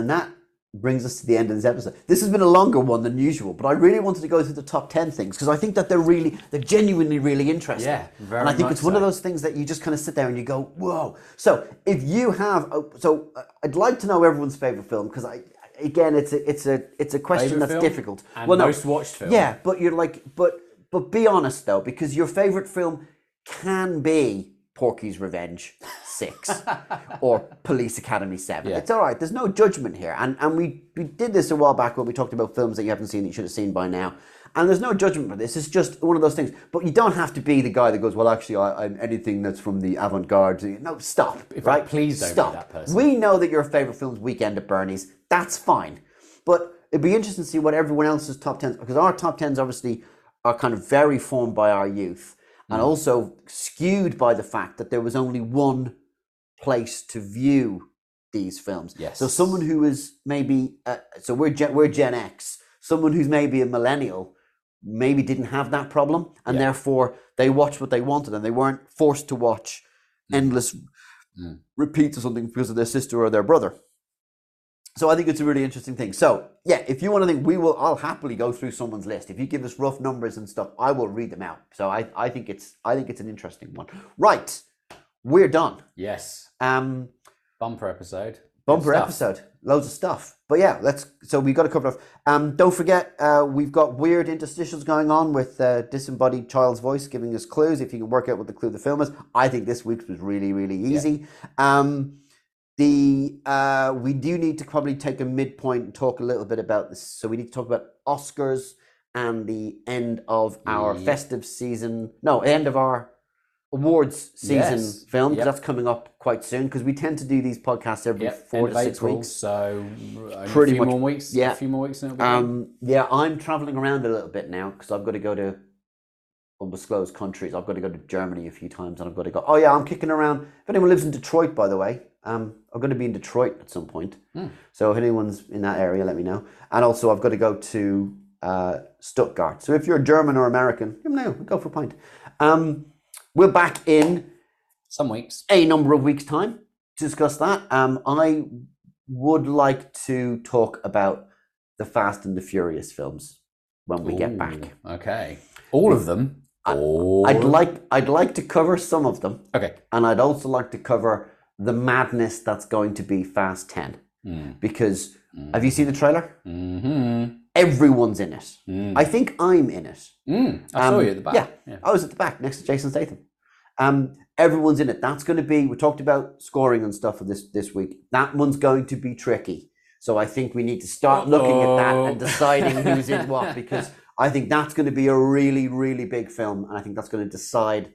Speaker 1: And that brings us to the end of this episode. This has been a longer one than usual, but I really wanted to go through the top 10 things because I think that they're really, they're genuinely really interesting.
Speaker 2: Yeah, very
Speaker 1: And I think it's one of those things that you just kind of sit there and you go, whoa. So if you have, a, so uh, I'd like to know everyone's favorite film because I, again, it's a, it's a, it's a question
Speaker 2: Favourite
Speaker 1: that's difficult.
Speaker 2: and
Speaker 1: well, no,
Speaker 2: most watched film.
Speaker 1: Yeah, but you're like, but, but be honest though, because your favorite film can be Porky's Revenge 6 or Police Academy 7.
Speaker 2: Yeah.
Speaker 1: It's all right. There's no judgment here. And and we, we did this a while back when we talked about films that you haven't seen that you should have seen by now. And there's no judgment for this. It's just one of those things. But you don't have to be the guy that goes, well, actually, I, I'm anything that's from the avant garde. No, stop.
Speaker 2: If-
Speaker 1: right?
Speaker 2: please don't be
Speaker 1: stop.
Speaker 2: that person.
Speaker 1: We know that your favorite film's Weekend at Bernie's. That's fine. But it'd be interesting to see what everyone else's top 10s, because our top 10s obviously are kind of very formed by our youth
Speaker 2: Mm.
Speaker 1: and also skewed by the fact that there was only one place to view these films.
Speaker 2: Yes.
Speaker 1: So someone who is maybe, uh, so we're Gen, we're Gen X, someone who's maybe a millennial maybe didn't have that problem and
Speaker 2: Yeah.
Speaker 1: therefore they watched what they wanted and they weren't forced to watch endless
Speaker 2: Mm.
Speaker 1: repeats or something because of their sister or their brother. So I think it's a really interesting thing. So yeah, if you want to think, we will. I'll happily go through someone's list. If you give us rough numbers and stuff, I will read them out. So I, I think it's, I think it's an interesting one. Right, we're done.
Speaker 2: Yes.
Speaker 1: Um,
Speaker 2: Bumper episode.
Speaker 1: Bumper episode, loads of stuff. But yeah, let's. So we've got a couple of. Um, don't forget, uh, we've got weird interstitials going on with uh, disembodied child's voice giving us clues. If you can work out what the clue the film is, I think this week's was really, really easy. Um, the uh, we do need to probably take a midpoint and talk a little bit about this. So we need to talk about Oscars and the end of our
Speaker 2: Yeah.
Speaker 1: festive season. No, end of our awards season
Speaker 2: Yes.
Speaker 1: film
Speaker 2: Yep.
Speaker 1: that's coming up quite soon because we tend to do these podcasts every
Speaker 2: Yep.
Speaker 1: four
Speaker 2: end
Speaker 1: to six
Speaker 2: April,
Speaker 1: weeks.
Speaker 2: So uh,
Speaker 1: Pretty
Speaker 2: a few
Speaker 1: much-
Speaker 2: more weeks.
Speaker 1: yeah.
Speaker 2: A few more weeks and it'll be.
Speaker 1: Um, yeah, I'm traveling around a little bit now because I've got to go to undisclosed countries. I've got to go to Germany a few times, and I've got to go. Oh yeah, I'm kicking around. If anyone lives in Detroit, by the way, um, I'm going to be in Detroit at some point.
Speaker 2: Hmm.
Speaker 1: So if anyone's in that area, let me know. And also, I've got to go to uh, Stuttgart. So if you're German or American, let me know. Go for a pint. Um, we're back in
Speaker 2: Some weeks.
Speaker 1: a number of weeks' time to discuss that. Um, I would like to talk about the Fast and the Furious films when we get back.
Speaker 2: Okay. All of them.
Speaker 1: I-
Speaker 2: All
Speaker 1: I'd like I'd like to cover some of them,
Speaker 2: Okay.
Speaker 1: and I'd also like to cover the madness that's going to be Fast Ten
Speaker 2: Mm.
Speaker 1: because have you seen the trailer?
Speaker 2: Mm-hmm.
Speaker 1: Everyone's in it.
Speaker 2: Mm.
Speaker 1: I think I'm in it.
Speaker 2: Mm. I saw
Speaker 1: Um,
Speaker 2: you at the back.
Speaker 1: Yeah,
Speaker 2: yeah.
Speaker 1: I was at the back next to Jason Statham. Um, everyone's in it. That's going to be. We talked about scoring and stuff for this this week. That one's going to be tricky. So I think we need to start looking at that and deciding who's in what because I think that's going to be a really really big film, and I think that's going to decide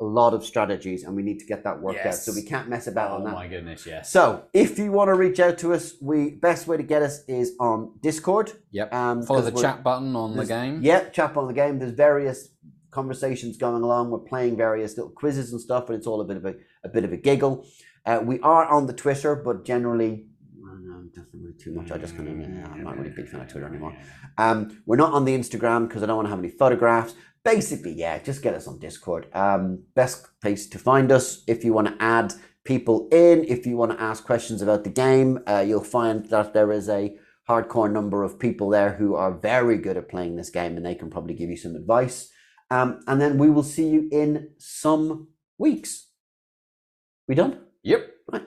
Speaker 1: a lot of strategies, and we need to get that worked out. So we can't mess about
Speaker 2: Oh
Speaker 1: on that.
Speaker 2: Oh my goodness, yes.
Speaker 1: So, if you want to reach out to us, we best way to get us is on Discord.
Speaker 2: Yep.
Speaker 1: Um,
Speaker 2: Follow the chat button on the game.
Speaker 1: Yep, chat on the game. There's various conversations going along. We're playing various little quizzes and stuff, and it's all a bit of a, a bit of a giggle. Uh, we are on the Twitter, but generally, well, no, doesn't really too much. I just kind of, I'm not really a big fan of Twitter anymore. Um, we're not on the Instagram because I don't want to have any photographs. Basically, yeah, just get us on Discord. Um, best place to find us if you want to add people in, if you want to ask questions about the game, uh, you'll find that there is a hardcore number of people there who are very good at playing this game and they can probably give you some advice. Um, and then we will see you in some weeks. We done?
Speaker 2: Yep.
Speaker 1: Right.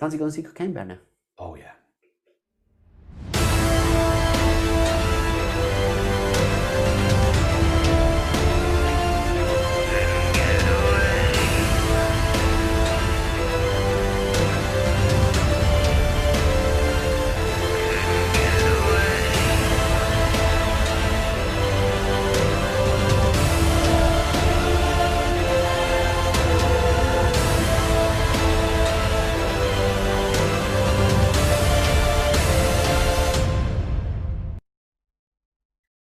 Speaker 1: Fancy going to see Cocaine Bear now?
Speaker 2: Oh yeah.